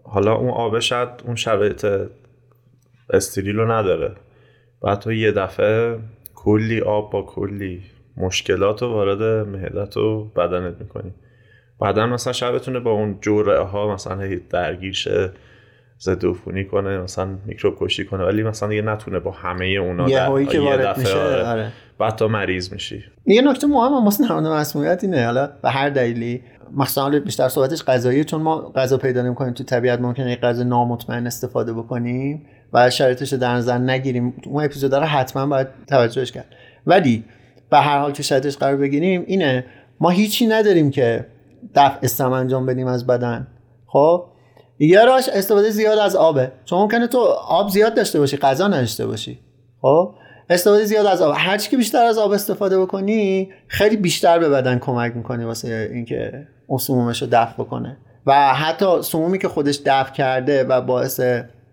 حالا اون آب شاید اون شرایط استریل رو نداره. بعد تو یه دفعه کلی آب با کلی مشکلات رو وارد معدت و بدنت می‌کنی. بعدا مثلا شاید بتونه با اون جرعه ها مثلا درگیر شه. ضد عفونی کنه مثلا میکروب کشی کنه ولی مثلا دیگه نتونه با همه اونا یه هایی که وارد میشه آره. آره. بعد تا مریض میشی. یه نکته مهم هم واسه نهاد مسئولیت اینه حالا به هر دلیلی مثلا بیشتر صحبتش غذایی چون ما غذا پیدا نمی‌کنیم تو طبیعت ممکنه غذا نامطمئن استفاده بکنیم و شرایطش رو در نظر نگیریم. اون اپیزود رو حتما باید توجهش کرد. ولی به هر حال که شرایطش قرار بگیریم اینه ما هیچی نداریم که دفع استم انجام بدیم از بدن. خب؟ یه راش استفاده زیاد از آبه. چون ممکنه تو آب زیاد داشته باشی غذا نداشته باشی. خب؟ استفاده زیاد از آب. هر که بیشتر از آب استفاده بکنی خیلی بیشتر به بدن کمک می‌کنی واسه اینکه اون سمومش رو دفع بکنه. و حتی سمومی که خودش دفع کرده و باعث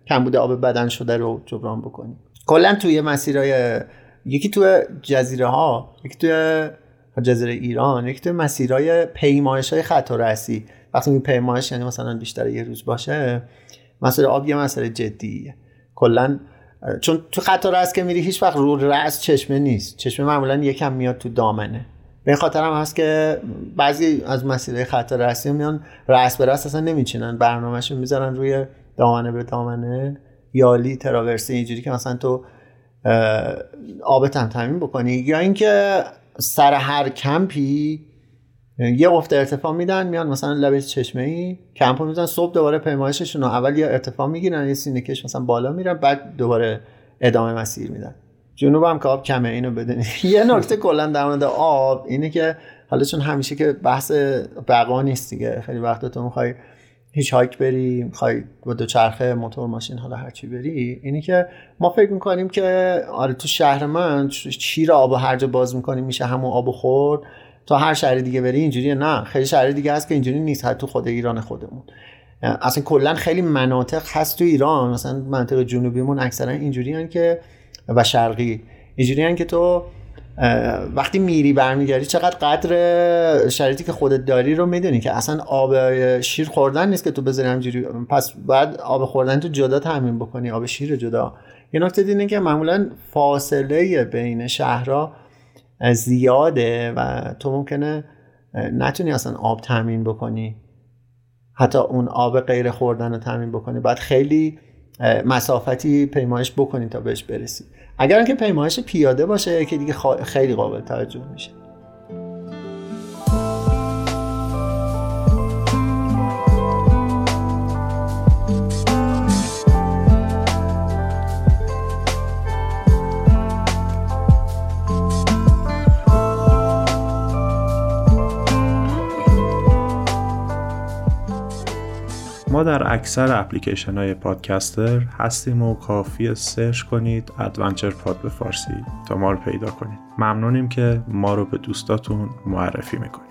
کمبود آب بدن شده رو جبران بکنی. کلا توی مسیرهای یکی توی جزیره ها یکی توی جزیره ایران یکی توی مسیرهای پیمایش های خط وقتی می پیمایش یعنی مثلا بیشتر یه روز باشه مسئله آب یه مسئله جدیه. کلا چون تو خط رس که میری هیچ وقت رو رأس چشمه نیست. چشمه معمولا یکم میاد تو دامنه. به خاطر هم هست که بعضی از مسیرهای خط رسی میان رأس به رأس اصلا نمیچینن. برنامهشو می‌ذارن روی دامنه به دامنه. یالی تراورسی اینجوری که مثلا تو آبت هم تامین بکنی. یا اینکه سر هر کمپی یه افت ارتفاع میدن میان مثلا لبه چشمه ای کمپو میزن صبح دوباره پیمایششون اول یه ارتفاع می‌گیرن یه سینه‌کش مثلا بالا میرن بعد دوباره ادامه مسیر میدن. جنوب هم که آب کمه اینو بدونی. یه نکته کلا در مورد آب اینه که حالا چون همیشه که بحث بقا نیست دیگه خیلی وقت تو می‌خوای hitchhike بری می‌خوای با دو چرخه موتور ماشین حالا هرچی بری اینه که ما فکر می‌کنیم که آره تو شهر من چی آب هر جا باز می‌کنیم میشه همون آب خورد؟ تا هر شهر دیگه بری اینجوری نه خیلی شهر دیگه هست که اینجوری نیست حتی تو خود ایران خودمون. اصلا کلا خیلی مناطق هست تو ایران. مثلا منطقه جنوبیمون اکثرا اینجوری که و شرقی اینجوری که تو وقتی میری برمیگردی چقدر قدر شرایطی که خودت داری رو می‌دونی که اصلا آب شیر خوردن نیست که تو بذاری همجوری. پس بعد آب خوردن تو جدا تامین بکنی آب شیر جدا. یه نکته اینه که معمولا فاصله بین شهرها زیاده و تو ممکنه نتونی اصلا آب تامین بکنی. حتی اون آب غیر خوردن رو تامین بکنی. باید خیلی مسافتی پیمایش بکنی تا بهش برسی. اگر که پیمایش پیاده باشه که دیگه خیلی قابل توجه میشه. در اکثر اپلیکیشن های پادکستر هستیم و کافی سرچ کنید Adventure Pod به فارسی. تا ما رو پیدا کنید. ممنونیم که ما رو به دوستاتون معرفی می‌کنید.